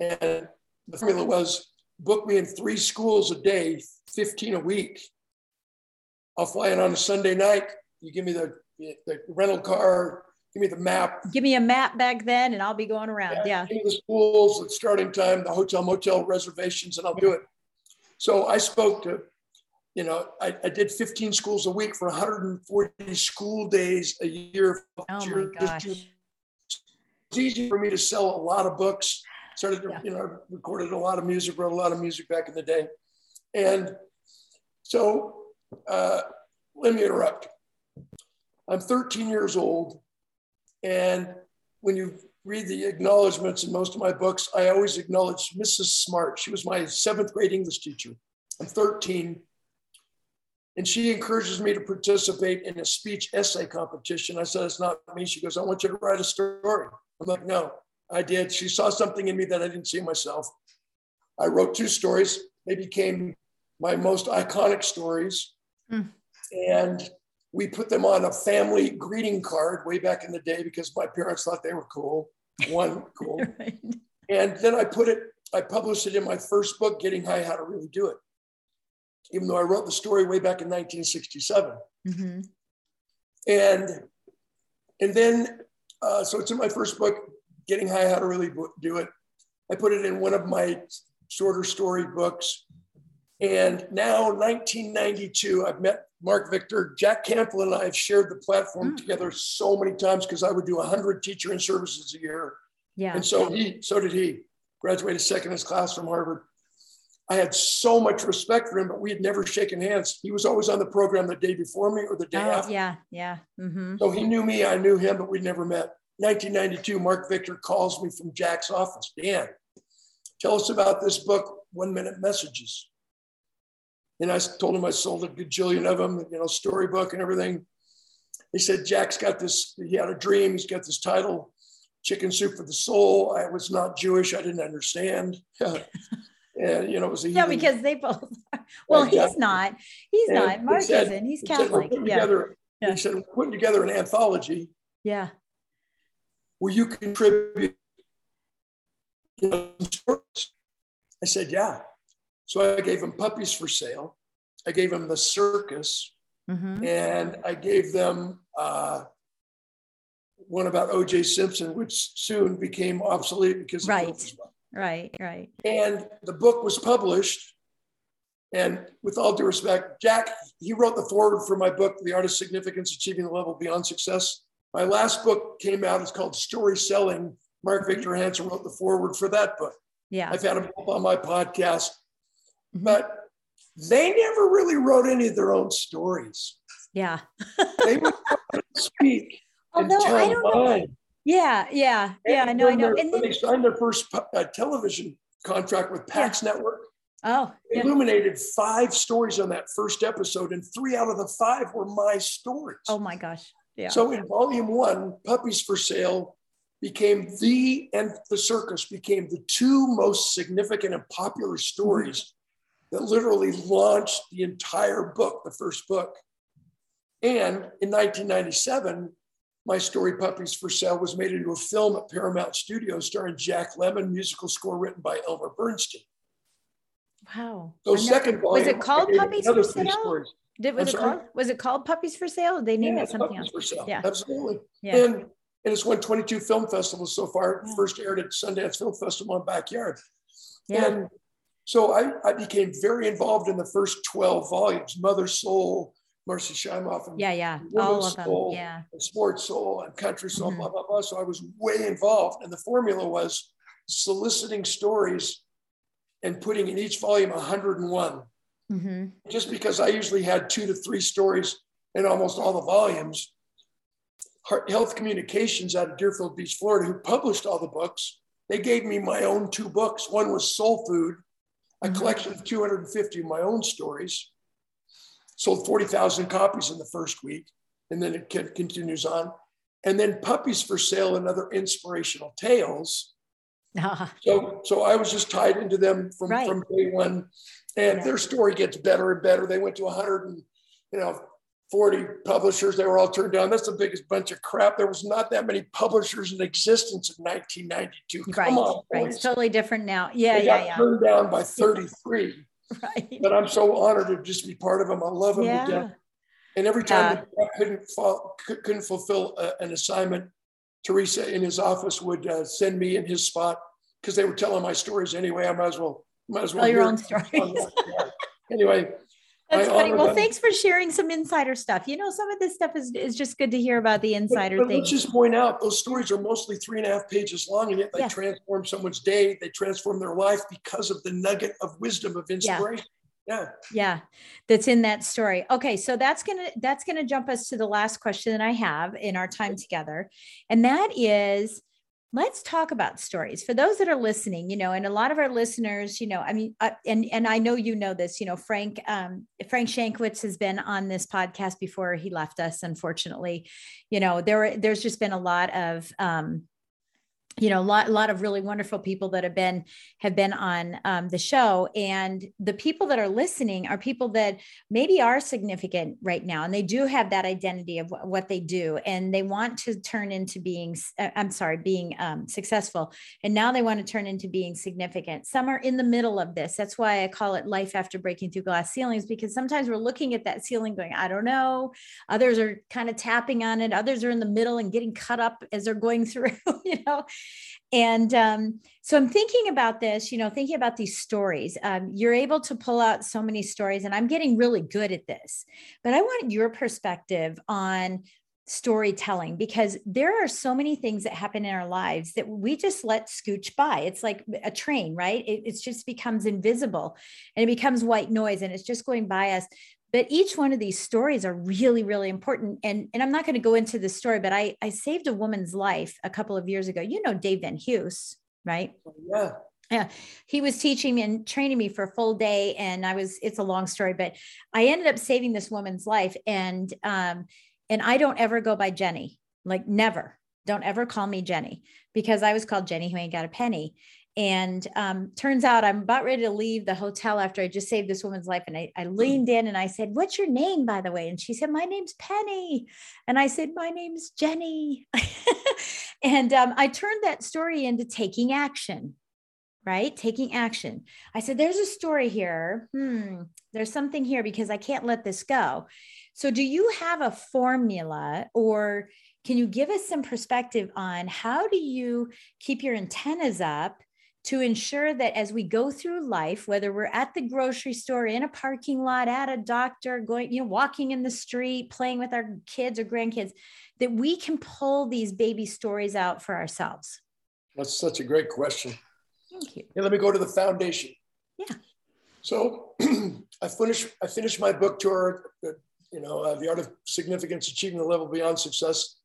And the formula was book me in three schools a day, 15 a week. I'll fly in on a Sunday night. You give me the, the rental car, give me the map. Give me a map back then and I'll be going around. Yeah. yeah. The schools, the starting time, the hotel, motel reservations, and I'll do it. So I spoke to you know, I, I, did 15 schools a week for 140 school days a year. Oh my gosh. It's easy for me to sell a lot of books. Started, yeah. you know, recorded a lot of music, wrote a lot of music back in the day. And so uh, let me interrupt. I'm 13 years old. And when you read the acknowledgments in most of my books, I always acknowledge Mrs. Smart. She was my seventh grade English teacher. I'm 13 and she encourages me to participate in a speech essay competition. I said, It's not me. She goes, I want you to write a story. I'm like, No, I did. She saw something in me that I didn't see myself. I wrote two stories. They became my most iconic stories. Mm. And we put them on a family greeting card way back in the day because my parents thought they were cool. One, cool. right. And then I put it, I published it in my first book, Getting High How to Really Do It even though I wrote the story way back in 1967. Mm-hmm. And and then uh, so it's in my first book, Getting High: How to Really Do It. I put it in one of my shorter story books. And now, 1992, I've met Mark Victor. Jack Canfield and I have shared the platform mm. together so many times because I would do 100 teacher in services a year. Yeah. And so he, so did he. Graduated second in his class from Harvard. I had so much respect for him, but we had never shaken hands. He was always on the program the day before me or the day oh, after. Yeah, yeah. Mm-hmm. So he knew me, I knew him, but we'd never met. 1992, Mark Victor calls me from Jack's office. Dan, tell us about this book, One Minute Messages. And I told him I sold a gajillion of them, you know, storybook and everything. He said, Jack's got this, he had a dream, he's got this title, Chicken Soup for the Soul. I was not Jewish, I didn't understand. and you know, it was a yeah, because they both. Are. Well, he's not. He's and not. Mark said, isn't. He's Catholic. He yeah. Together, yeah. He said, "We're putting together an anthology." Yeah. Will you contribute? I said, "Yeah." So I gave them puppies for sale. I gave them the circus, mm-hmm. and I gave them uh, one about O.J. Simpson, which soon became obsolete because right. Right, right. And the book was published. And with all due respect, Jack, he wrote the foreword for my book, The Art of Significance Achieving the Level Beyond Success. My last book came out, it's called Story Selling. Mark Victor Hansen wrote the foreword for that book. Yeah. I've had him on my podcast, mm-hmm. but they never really wrote any of their own stories. Yeah. they would speak. Although I don't know. Yeah, yeah, yeah. I know, I know. And then, they signed their first uh, television contract with Pax yeah. Network. Oh, yeah. illuminated five stories on that first episode, and three out of the five were my stories. Oh my gosh! Yeah. So in volume one, Puppies for Sale became the and the circus became the two most significant and popular stories that literally launched the entire book, the first book. And in 1997, my story Puppies for Sale was made into a film at Paramount Studios starring Jack Lemmon, musical score written by Elmer Bernstein. Wow. So second volume, was it called Puppies for Sale? Did, was I'm it sorry? called was it called Puppies for Sale? Did They named Yeah, it something Puppies else. for Sale. Yeah. Absolutely. Yeah. And, and it's won 22 film festivals so far. Yeah. First aired at Sundance Film Festival in Backyard. Yeah. And so I, I became very involved in the first 12 volumes, Mother Soul, Marci Shimoff, and Yeah, yeah. All of them. Yeah. Sports Soul, and Country Soul, Mhm. blah, blah, blah. So I was way involved. And the formula was soliciting stories and putting in each volume 101 hmm just because I usually had two to three stories in almost all the volumes. Heart Health Communications out of Deerfield Beach, Florida, who published all the books, they gave me my own two books. One was Soul Food, a Mhm. collection of 250 of my own stories. Sold 40,000 copies in the first week, and then it continues on. And then Puppies for Sale and Other Inspirational Tales. So, so I was just tied into them from, Right. from day one, and Yeah. their story gets better and better. They went to 100 and you know 40 publishers. They were all turned down. That's the biggest bunch of crap. There was not that many publishers in existence in 1992. Come right. on, right. boys. It's totally different now. Yeah, they yeah, got yeah. turned down by 33. Right. But I'm so honored to just be part of them. I love them to Yeah. death. And every time I couldn't couldn't fulfill a- an assignment, Teresa in his office would uh, send me in his spot because they were telling my stories anyway. I might as well might as well Tell your own stories. anyway, That's I funny. Well, them. thanks for sharing some insider stuff. You know, some of this stuff is, is just good to hear about the insider but things. let's just point out those stories are mostly three and a half pages long, and yet they Yeah. transform someone's day. They transform their life because of the nugget of wisdom of inspiration. Yeah. yeah that's in that story okay so that's gonna that's gonna jump us to the last question that i have in our time together and that is let's talk about stories. For those that are listening you know and a lot of our listeners you know i mean uh, and and i know you know this you know frank um frank shankwitz has been on this podcast before he left us unfortunately. You know there there's just been a lot of um you know a lot, lot of really wonderful people that have been have been on um, the show. And the people that are listening are people that maybe are significant right now and they do have that identity of wh- what they do and they want to turn into being uh, i'm sorry being um, successful. And now they want to turn into being significant. Some are in the middle of this. That's why i call it life after breaking through glass ceilings because sometimes we're looking at that ceiling going i don't know. Others are kind of tapping on it. Others are in the middle and getting cut up as they're going through you know and um, so I'm thinking about this, you know, thinking about these stories. Um, you're able to pull out so many stories, and I'm getting really good at this. But I want your perspective on storytelling because there are so many things that happen in our lives that we just let scooch by. It's like a train, right? It, it just becomes invisible and it becomes white noise and it's just going by us but each one of these stories are really really important. And and i'm not going to go into the story but i i saved a woman's life a couple of years ago. You know dave van hughes right? Yeah. yeah. He was teaching me and training me for a full day and i was it's a long story but i ended up saving this woman's life and um and i don't ever go by jenny like never. Don't ever call me jenny because i was called jenny who ain't got a penny and um, turns out I'm about ready to leave the hotel after I just saved this woman's life. And I, I leaned in and I said, What's your name, by the way? And she said, My name's Penny. And I said, My name's Jenny. and um, I turned that story into taking action, right? Taking action. I said, There's a story here. Hmm, there's something here because I can't let this go. So, do you have a formula or can you give us some perspective on how do you keep your antennas up to ensure that as we go through life, whether we're at the grocery store, in a parking lot, at a doctor, going, you know, walking in the street, playing with our kids or grandkids, that we can pull these baby stories out for ourselves? That's such a great question. Thank you. Hey, let me go to the foundation. Yeah. So I finished I finished my book tour, the, you know, uh, the art of significance, achieving the level beyond success.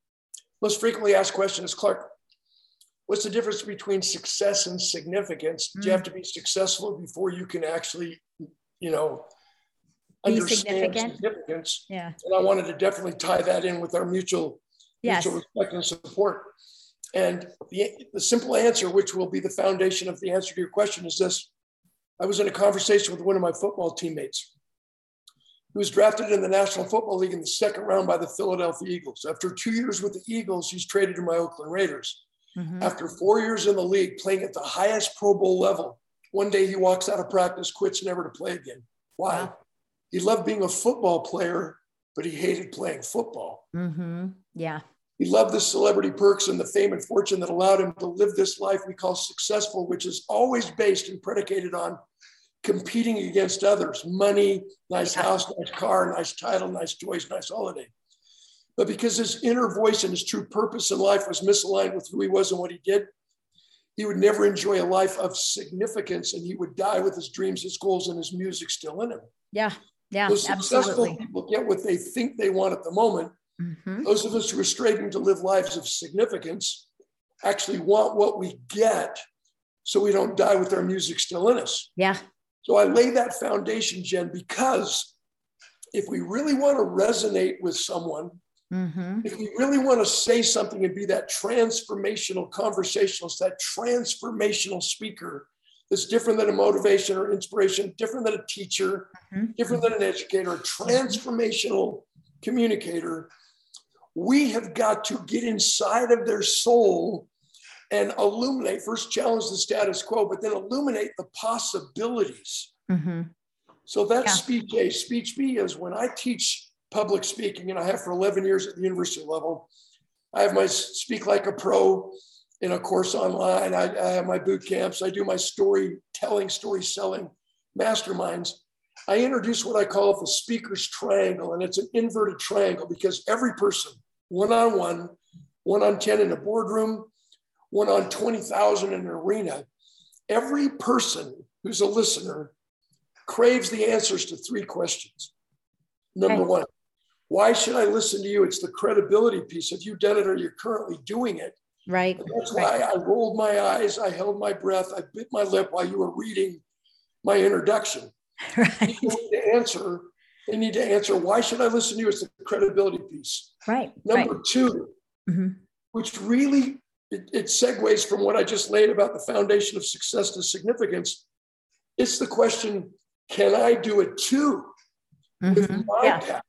Most frequently asked question is Clark. What's the difference between success and significance? Do you have mm. to be successful before you can actually, you know, significant. significance. Yeah. And I wanted to definitely tie that in with our mutual, Yes. mutual respect and support. And the, the simple answer, which will be the foundation of the answer to your question, is this. I was in a conversation with one of my football teammates He was drafted in the National Football League in the second round by the Philadelphia Eagles. After two years with the Eagles, he's traded to my Oakland Raiders. Mhm. After four years in the league, playing at the highest Pro Bowl level, one day he walks out of practice, quits, never to play again. Why? Wow. He loved being a football player, but he hated playing football. Mm-hmm. Yeah. He loved the celebrity perks and the fame and fortune that allowed him to live this life we call successful, which is always based and predicated on competing against others money, nice Yeah. house, nice car, nice title, nice toys, nice holiday. But because his inner voice and his true purpose in life was misaligned with who he was and what he did, he would never enjoy a life of significance and he would die with his dreams, his goals, and his music still in him. Yeah. Yeah. Those successful Absolutely. people get what they think they want at the moment. Mhm. Those of us who are striving to live lives of significance actually want what we get so we don't die with our music still in us. Yeah. So I lay that foundation, Jen, because if we really want to resonate with someone, Mhm. if we really want to say something and be that transformational conversationalist, that transformational speaker that's different than a motivation or inspiration, different than a teacher, Mhm. different than an educator, a transformational communicator, we have got to get inside of their soul and illuminate, first challenge the status quo, but then illuminate the possibilities. Mhm. So that's Yeah. speech A. Speech B is when I teach public speaking, and I have for 11 years at the university level. I have my Speak Like a Pro in a course online. I, I have my boot camps. I do my storytelling, story selling masterminds. I introduce what I call the speaker's triangle, and it's an inverted triangle because every person, one on one, one on 10 in a boardroom, one on 20,000 in an arena, every person who's a listener craves the answers to three questions. Number one, why should I listen to you? It's the credibility piece. Have you done it or you're currently doing it? Right. And that's why I rolled my eyes, I held my breath, I bit my lip while you were reading my introduction. Right. To answer, they need to answer, why should I listen to you? It's the credibility piece. Right. Right. Number two, Mhm. which really it, it segues from what I just laid about the foundation of success to significance. It's the question, can I do it too? With Mhm. my Yeah. past,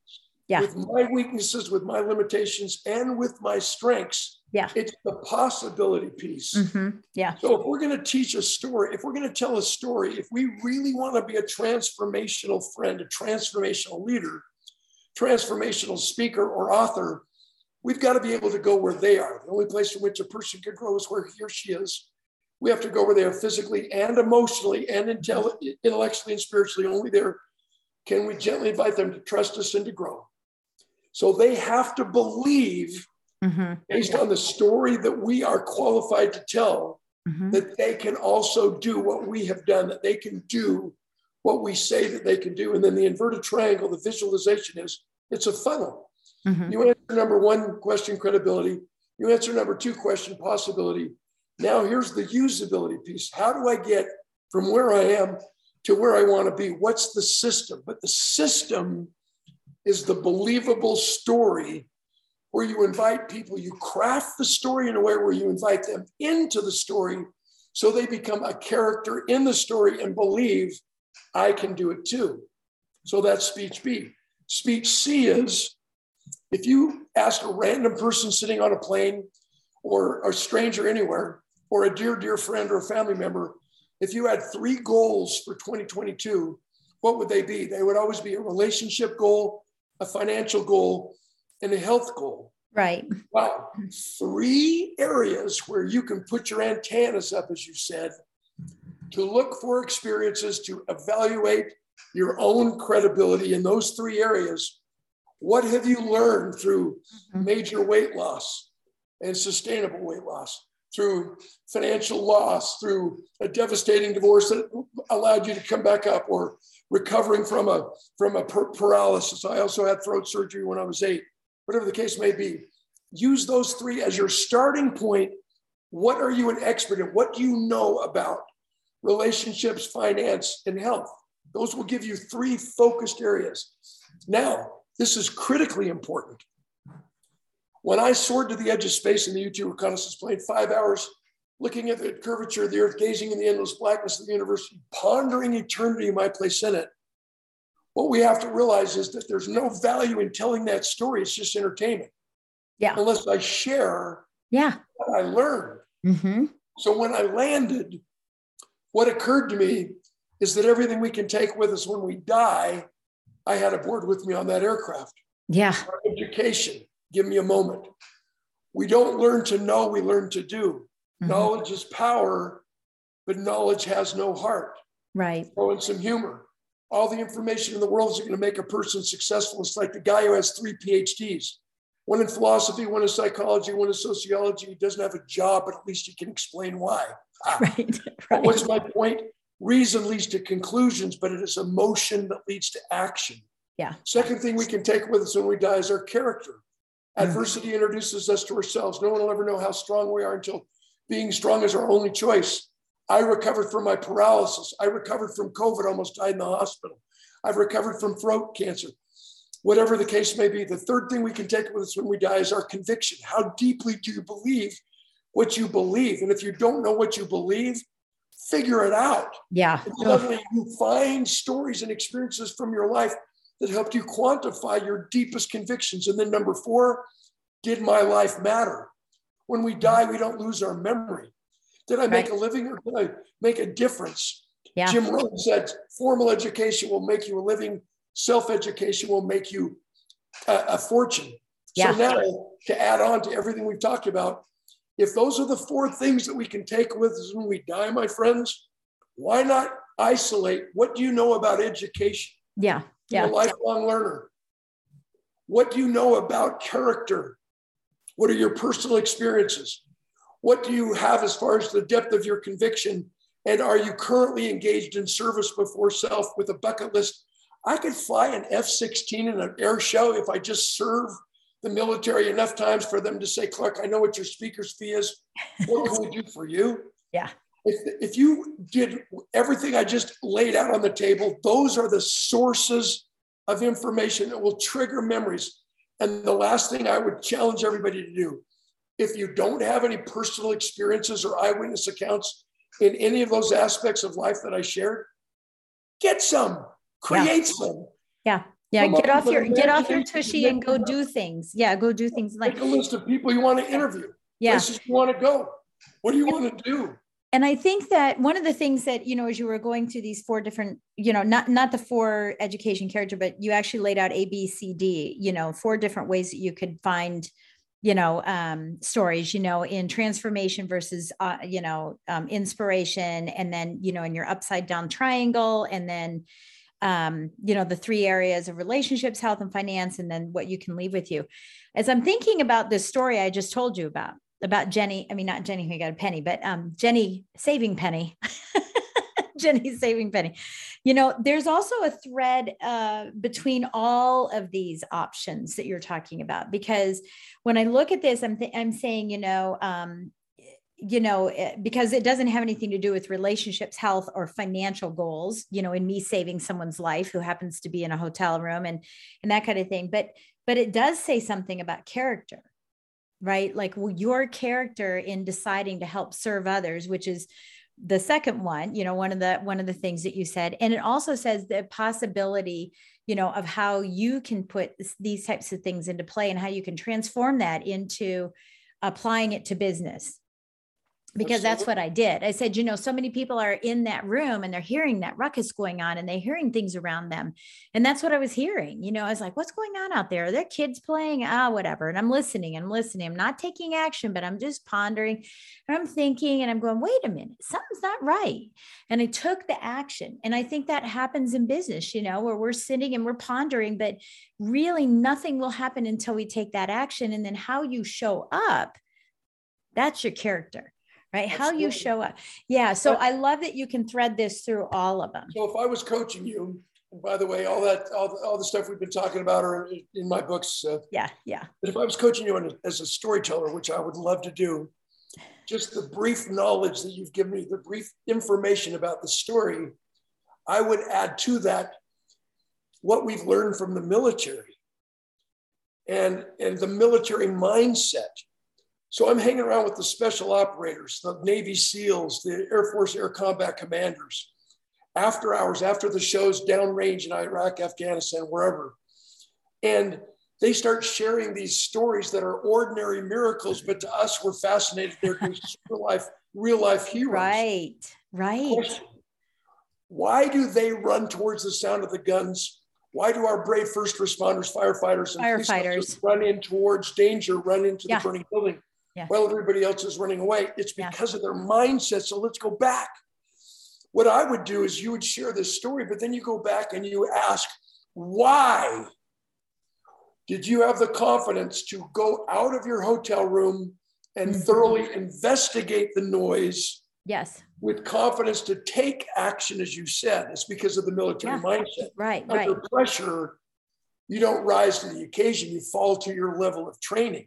Yeah. with my weaknesses, with my limitations, and with my strengths. Yeah. It's the possibility piece. Mhm. Yeah. So if we're going to teach a story, if we're going to tell a story, if we really want to be a transformational friend, a transformational leader, transformational speaker or author, we've got to be able to go where they are. The only place in which a person can grow is where he or she is. We have to go where they are physically and emotionally and intellectually and spiritually. Only there can we gently invite them to trust us and to grow. So they have to believe, Mhm. based on the story that we are qualified to tell, Mhm. that they can also do what we have done, that they can do what we say that they can do. And then the inverted triangle, the visualization is it's a funnel. Mhm. You answer number one question, credibility. You answer number two question, possibility. Now here's the usability piece. How do I get from where I am to where I want to be? What's the system? But the system is the believable story where you invite people, you craft the story in a way where you invite them into the story so they become a character in the story and believe I can do it too. So that's speech B. Speech C is if you ask a random person sitting on a plane or a stranger anywhere, or a dear, dear friend or a family member, if you had three goals for 2022, what would they be? They would always be a relationship goal, a financial goal, and a health goal. Right. Wow. Three areas where you can put your antennas up, as you said, to look for experiences, to evaluate your own credibility in those three areas. What have you learned through Mhm. major weight loss and sustainable weight loss, through financial loss, through a devastating divorce that allowed you to come back up, or recovering from a from a par- paralysis? I also had throat surgery when I was eight. Whatever the case may be, use those three as your starting point. What are you an expert in? What do you know about relationships, finance, and health? Those will give you three focused areas. Now, this is critically important. When I soared to the edge of space in the U 2 reconnaissance plane, five hours looking at the curvature of the earth, gazing in the endless blackness of the universe, pondering eternity my place in it, what we have to realize is that there's no value in telling that story. It's just entertainment. Yeah. Unless I share yeah. what I learned. Mm-hmm. So when I landed, what occurred to me is that everything we can take with us when we die, I had a board with me on that aircraft. Yeah. Our education, give me a moment. We don't learn to know, we learn to do. Mm-hmm. Knowledge is power, but knowledge has no heart. Right. Oh, and some humor. All the information in the world is going to make a person successful. It's like the guy who has three PhDs one in philosophy, one in psychology, one in sociology. He doesn't have a job, but at least he can explain why. Ah. Right. right. What's my point? Reason leads to conclusions, but it is emotion that leads to action. Yeah. Second thing we can take with us when we die is our character. Adversity introduces us to ourselves. No one will ever know how strong we are until being strong is our only choice. I recovered from my paralysis. I recovered from COVID, almost died in the hospital. I've recovered from throat cancer. Whatever the case may be, the third thing we can take with us when we die is our conviction. How deeply do you believe what you believe? And if you don't know what you believe, figure it out. Yeah. Suddenly you find stories and experiences from your life that helped you quantify your deepest convictions. And then number four, did my life matter? When we die, we don't lose our memory. Did I make right. a living or did I make a difference? Yeah. Jim Rohn said formal education will make you a living, self education will make you a, a fortune. Yeah. So now, to add on to everything we've talked about, if those are the four things that we can take with us when we die, my friends, why not isolate what do you know about education? Yeah. Yeah. You're a lifelong learner. What do you know about character? What are your personal experiences? What do you have as far as the depth of your conviction? And are you currently engaged in service before self with a bucket list? I could fly an F 16 in an air show if I just serve the military enough times for them to say, Clark, I know what your speaker's fee is. What can we do for you? Yeah. If, if you did everything I just laid out on the table, those are the sources of information that will trigger memories. And the last thing I would challenge everybody to do if you don't have any personal experiences or eyewitness accounts in any of those aspects of life that I shared, get some, create yeah. some. Yeah. Yeah, Come get off your get off your tushy and go do things. Yeah, go do things like make a list of people you want to interview. Yeah. Places you want to go. What do you want to do? And i think that one of the things that you know as you were going through these four different you know not not the four education character but you actually laid out a b c d you know four different ways that you could find you know um, stories you know in transformation versus uh, you know um, inspiration and then you know in your upside down triangle and then um, you know the three areas of relationships health and finance and then what you can leave with you. As i'm thinking about this story i just told you about about jenny i mean not jenny who got a penny but um, jenny saving penny Jenny saving penny. You know, there's also a thread uh, between all of these options that you're talking about because when I look at this, I'm th- I'm saying, you know, um, you know, eh, because it doesn't have anything to do with relationships, health, or financial goals. You know, in me saving someone's life who happens to be in a hotel room and and that kind of thing. But but it does say something about character right? Like well, your character in deciding to help serve others which is the second one you know one of the one of the things that you said. And it also says the possibility you know of how you can put these types of things into play and how you can transform that into applying it to business because that's what I did. I said, you know, so many people are in that room and they're hearing that ruckus going on and they're hearing things around them. And that's what I was hearing. You know, I was like, what's going on out there? Are there kids playing? Ah, whatever. And I'm listening, I'm listening. I'm not taking action, but I'm just pondering and I'm thinking and I'm going, wait a minute, something's not right. And I took the action. And I think that happens in business, you know, where we're sitting and we're pondering, but really nothing will happen until we take that action. And then how you show up, that's your character right? How you show up. Yeah. So I love that you can thread this through all of them. So if I was coaching you, and by the way, all that, all the, all the stuff we've been talking about are in my books. Uh, yeah. Yeah. But if I was coaching you as a storyteller, which I would love to do, just the brief knowledge that you've given me, the brief information about the story, I would add to that what we've learned from the military and, and the military mindset. So I'm hanging around with the special operators, the Navy SEALs, the Air Force Air Combat Commanders, after hours, after the shows downrange in Iraq, Afghanistan, wherever. And they start sharing these stories that are ordinary miracles, but to us, we're fascinated. They're real life, real life heroes. Right, right. Question. Why do they run towards the sound of the guns? Why do our brave first responders, firefighters, and firefighters run in towards danger, run into yeah. the burning building yeah. while everybody else is running away? It's because yeah. of their mindset. So let's go back. What I would do is you would share this story, but then you go back and you ask, why did you have the confidence to go out of your hotel room and mm-hmm. thoroughly investigate the noise? Yes. With confidence to take action, as you said. It's because of the military yeah. mindset. Right. Under right. pressure, you don't rise to the occasion, you fall to your level of training,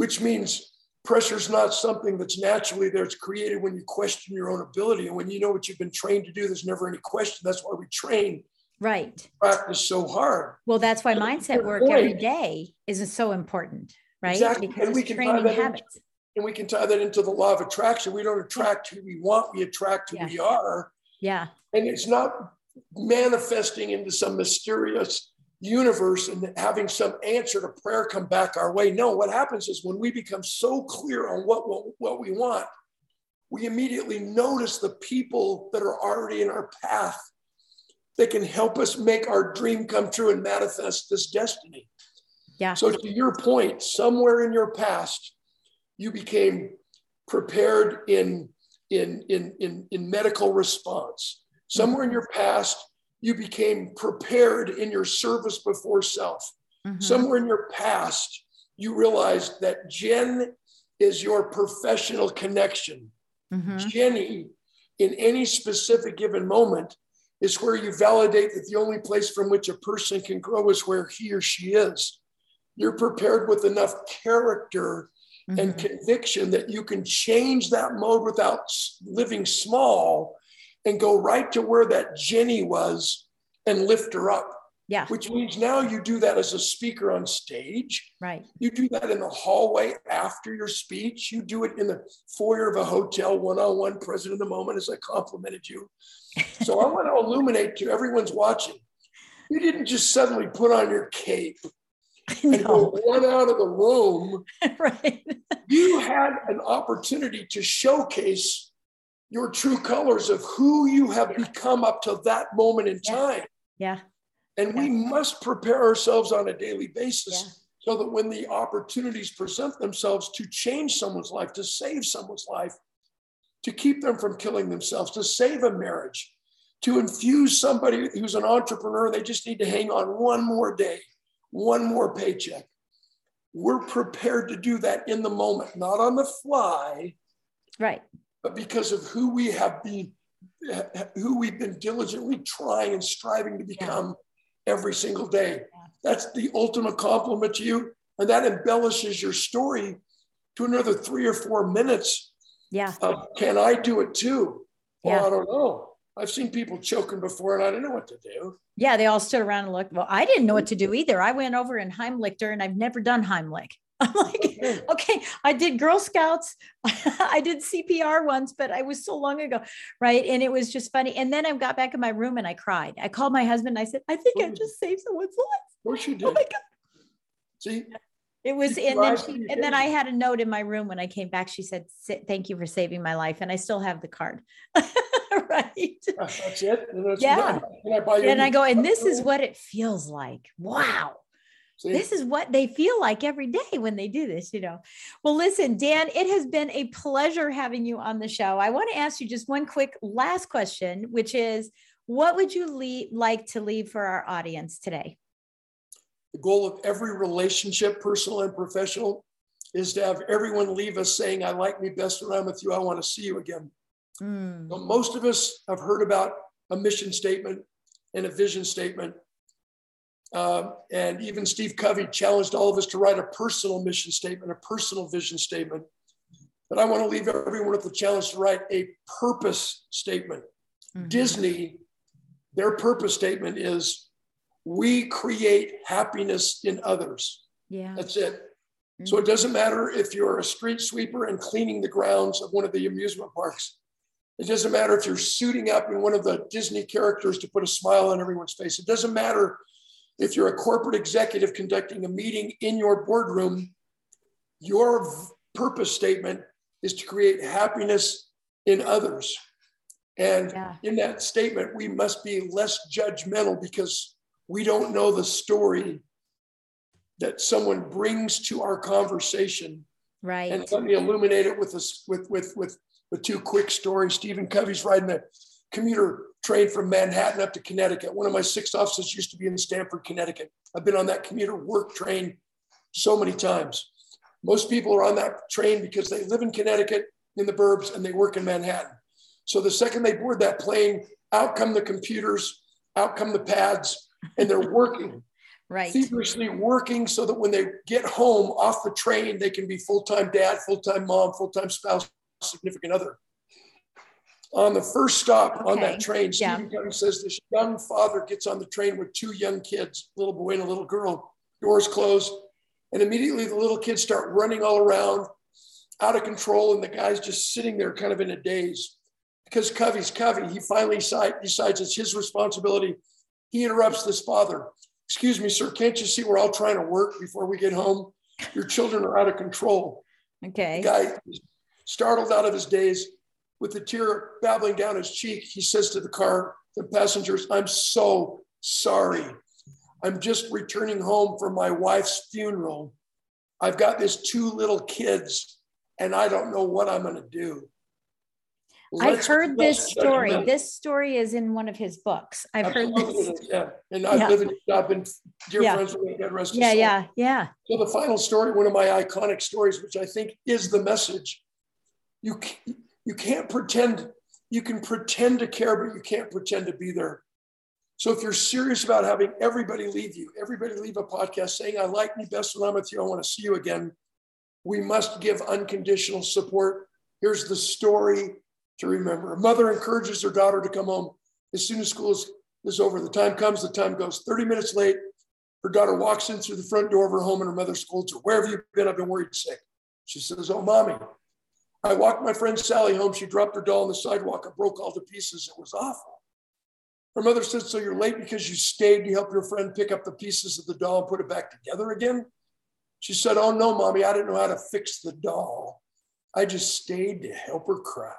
which means pressure is not something that's naturally there. It's created when you question your own ability. And when you know what you've been trained to do, there's never any question. That's why we train Right. Practice so hard. Well, that's why mindset work point. every day is so important, right? Exactly. Because and we can training habits. Into, and we can tie that into the law of attraction. We don't attract who we want, we attract who yeah. we are. Yeah. And it's not manifesting into some mysterious universe and having some answer to prayer come back our way. No, what happens is when we become so clear on what, what, what we want, we immediately notice the people that are already in our path that can help us make our dream come true and manifest this destiny. Yeah. So, to your point, somewhere in your past, you became prepared in, in, in, in, in medical response. Somewhere in your past, you became prepared in your service before self. Mm-hmm. Somewhere in your past, you realized that Jen is your professional connection. Mm-hmm. Jenny, in any specific given moment, is where you validate that the only place from which a person can grow is where he or she is. You're prepared with enough character mm-hmm. and conviction that you can change that mode without living small and go right to where that Jenny was and lift her up. Yeah. Which means now you do that as a speaker on stage. Right. You do that in the hallway after your speech. You do it in the foyer of a hotel, one on one, present in the moment, as I complimented you. So I want to illuminate to everyone's watching. You didn't just suddenly put on your cape and go run out of the room. right. You had an opportunity to showcase your true colors of who you have become up to that moment in time. Yeah. And we must prepare ourselves on a daily basis yeah. so that when the opportunities present themselves to change someone's life, to save someone's life, to keep them from killing themselves, to save a marriage, to infuse somebody who's an entrepreneur, they just need to hang on one more day, one more paycheck. We're prepared to do that in the moment, not on the fly. Right. But because of who we have been, who we've been diligently trying and striving to become every single day. That's the ultimate compliment to you. And that embellishes your story to another three or four minutes. Yeah. can I do it too? Yeah. I don't know. I've seen people choking before and I didn't know what to do. Yeah, they all stood around and looked. Well, I didn't know what to do either. I went over and Heimlicked her and I've never done Heimlich. I'm like, oh, okay. okay, I did Girl Scouts, I did CPR once, but I was so long ago, right? And it was just funny. And then I got back in my room and I cried. I called my husband. I said, I think I oh. just saved someone's life. Of course you did. Oh my god! See, it was, and then she, and then I had a note in my room when I came back. She said, "Thank you for saving my life," and I still have the card. right. That's it. That's yeah. I and I go, and this is what it feels like. Wow. See? This is what they feel like every day when they do this, you know. Well, listen, Dan, it has been a pleasure having you on the show. I want to ask you just one quick last question, which is what would you leave, like to leave for our audience today? The goal of every relationship, personal and professional, is to have everyone leave us saying, I like me best when I'm with you. I want to see you again. Mm. So most of us have heard about a mission statement and a vision statement um, and even Steve Covey challenged all of us to write a personal mission statement, a personal vision statement. But I want to leave everyone with the challenge to write a purpose statement. Mm-hmm. Disney their purpose statement is we create happiness in others. Yeah. That's it. So it doesn't matter if you're a street sweeper and cleaning the grounds of one of the amusement parks. It doesn't matter if you're suiting up in one of the Disney characters to put a smile on everyone's face. It doesn't matter if you're a corporate executive conducting a meeting in your boardroom. Your purpose statement is to create happiness in others. And Yeah. in that statement, we must be less judgmental because we don't know the story that someone brings to our conversation. Right. And let me illuminate it with this with with with with two quick stories. Stephen Covey's riding the commuter train from Manhattan up to Connecticut. One of my six offices used to be in Stamford, Connecticut. I've been on that commuter work train so many times. Most people are on that train because they live in Connecticut in the burbs and they work in Manhattan. So the second they board that plane, out come the computers, out come the pads, and they're working right. feverishly working so that when they get home off the train, they can be full time dad, full time mom, full time spouse, significant other. On the first stop on that train, Yeah. Stephen Covey says this young father gets on the train with two young kids, a little boy and a little girl. Doors close, and immediately the little kids start running all around, out of control, and the guy's just sitting there, kind of in a daze. Because Covey's Covey, he finally decides it's his responsibility. He interrupts this father. Excuse me, sir, can't you see we're all trying to work before we get home? Your children are out of control. Okay. The guy, startled out of his daze, with the tear babbling down his cheek, he says to the car, the passengers, I'm so sorry. I'm just returning home from my wife's funeral. I've got these two little kids, and I don't know what I'm going to do. I've heard this story. This story is in one of his books. I've heard this. Yeah, and I've Yeah. lived in, I've been dear Yeah. friends with my dad, rest Yeah, yeah, yeah. So the final story, one of my iconic stories, which I think is the message, you you can't pretend. You can pretend to care, but you can't pretend to be there. So if you're serious about having everybody leave you, everybody leave a podcast saying, "I like me best when I'm with you. I want to see you again." We must give unconditional support. Here's the story to remember: A mother encourages her daughter to come home as soon as school is, is over. The time comes, the time goes. 30 minutes late, her daughter walks in through the front door of her home and her mother scolds her, Where have you been? I've been worried sick. She says, Oh, mommy, I walked my friend Sally home. She dropped her doll on the sidewalk and broke all to pieces. It was awful. Her mother said, So you're late because you stayed to help your friend pick up the pieces of the doll and put it back together again? She said, Oh, no, mommy, I didn't know how to fix the doll. I just stayed to help her cry.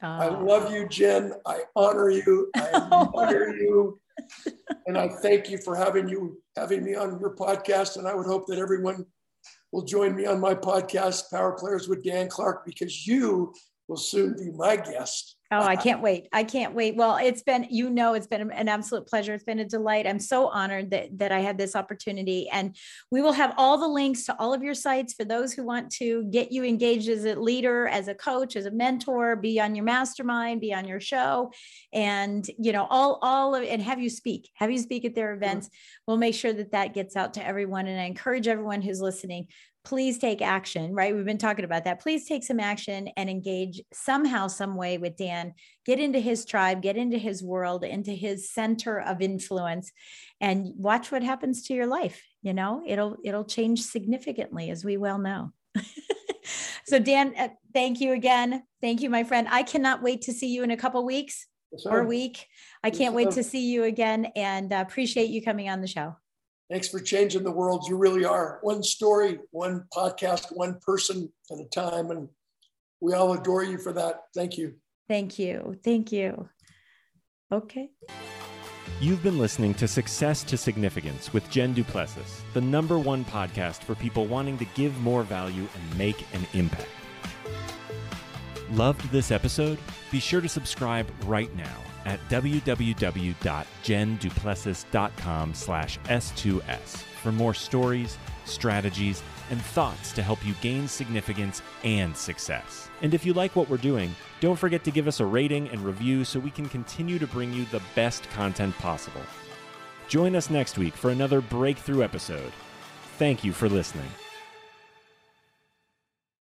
I Oh, love you, Jen. I honor you. I admire you. And I thank you for having you having me on your podcast. And I would hope that everyone will join me on my podcast, Power Players with Dan Clark, because you will soon be my guest. Oh, I can't wait. I can't wait. Well, it's been, you know, it's been an absolute pleasure. It's been a delight. I'm so honored that, that I had this opportunity. And we will have all the links to all of your sites for those who want to get you engaged as a leader, as a coach, as a mentor, be on your mastermind, be on your show, and, you know, all, all of, and have you speak, have you speak at their events. We'll make sure that that gets out to everyone. And I encourage everyone who's listening, please take action, right? We've been talking about that. Please take some action and engage somehow, some way with Dan. Get into his tribe, get into his world, into his center of influence, and watch what happens to your life. You know, it'll it'll change significantly, as we well know. so, Dan, uh, thank you again. Thank you, my friend. I cannot wait to see you in a couple weeks Yes, or week. I Yes, can't wait to see you again, and uh, appreciate you coming on the show. Thanks for changing the world. You really are. One story, one podcast, one person at a time. And we all adore you for that. Thank you. Thank you. Thank you. Okay. You've been listening to Success to Significance with Jen Duplessis, the number one podcast for people wanting to give more value and make an impact. Loved this episode? Be sure to subscribe right now at www.jenduplessis.com slash S2S for more stories, strategies, and thoughts to help you gain significance and success. And if you like what we're doing, don't forget to give us a rating and review so we can continue to bring you the best content possible. Join us next week for another breakthrough episode. Thank you for listening.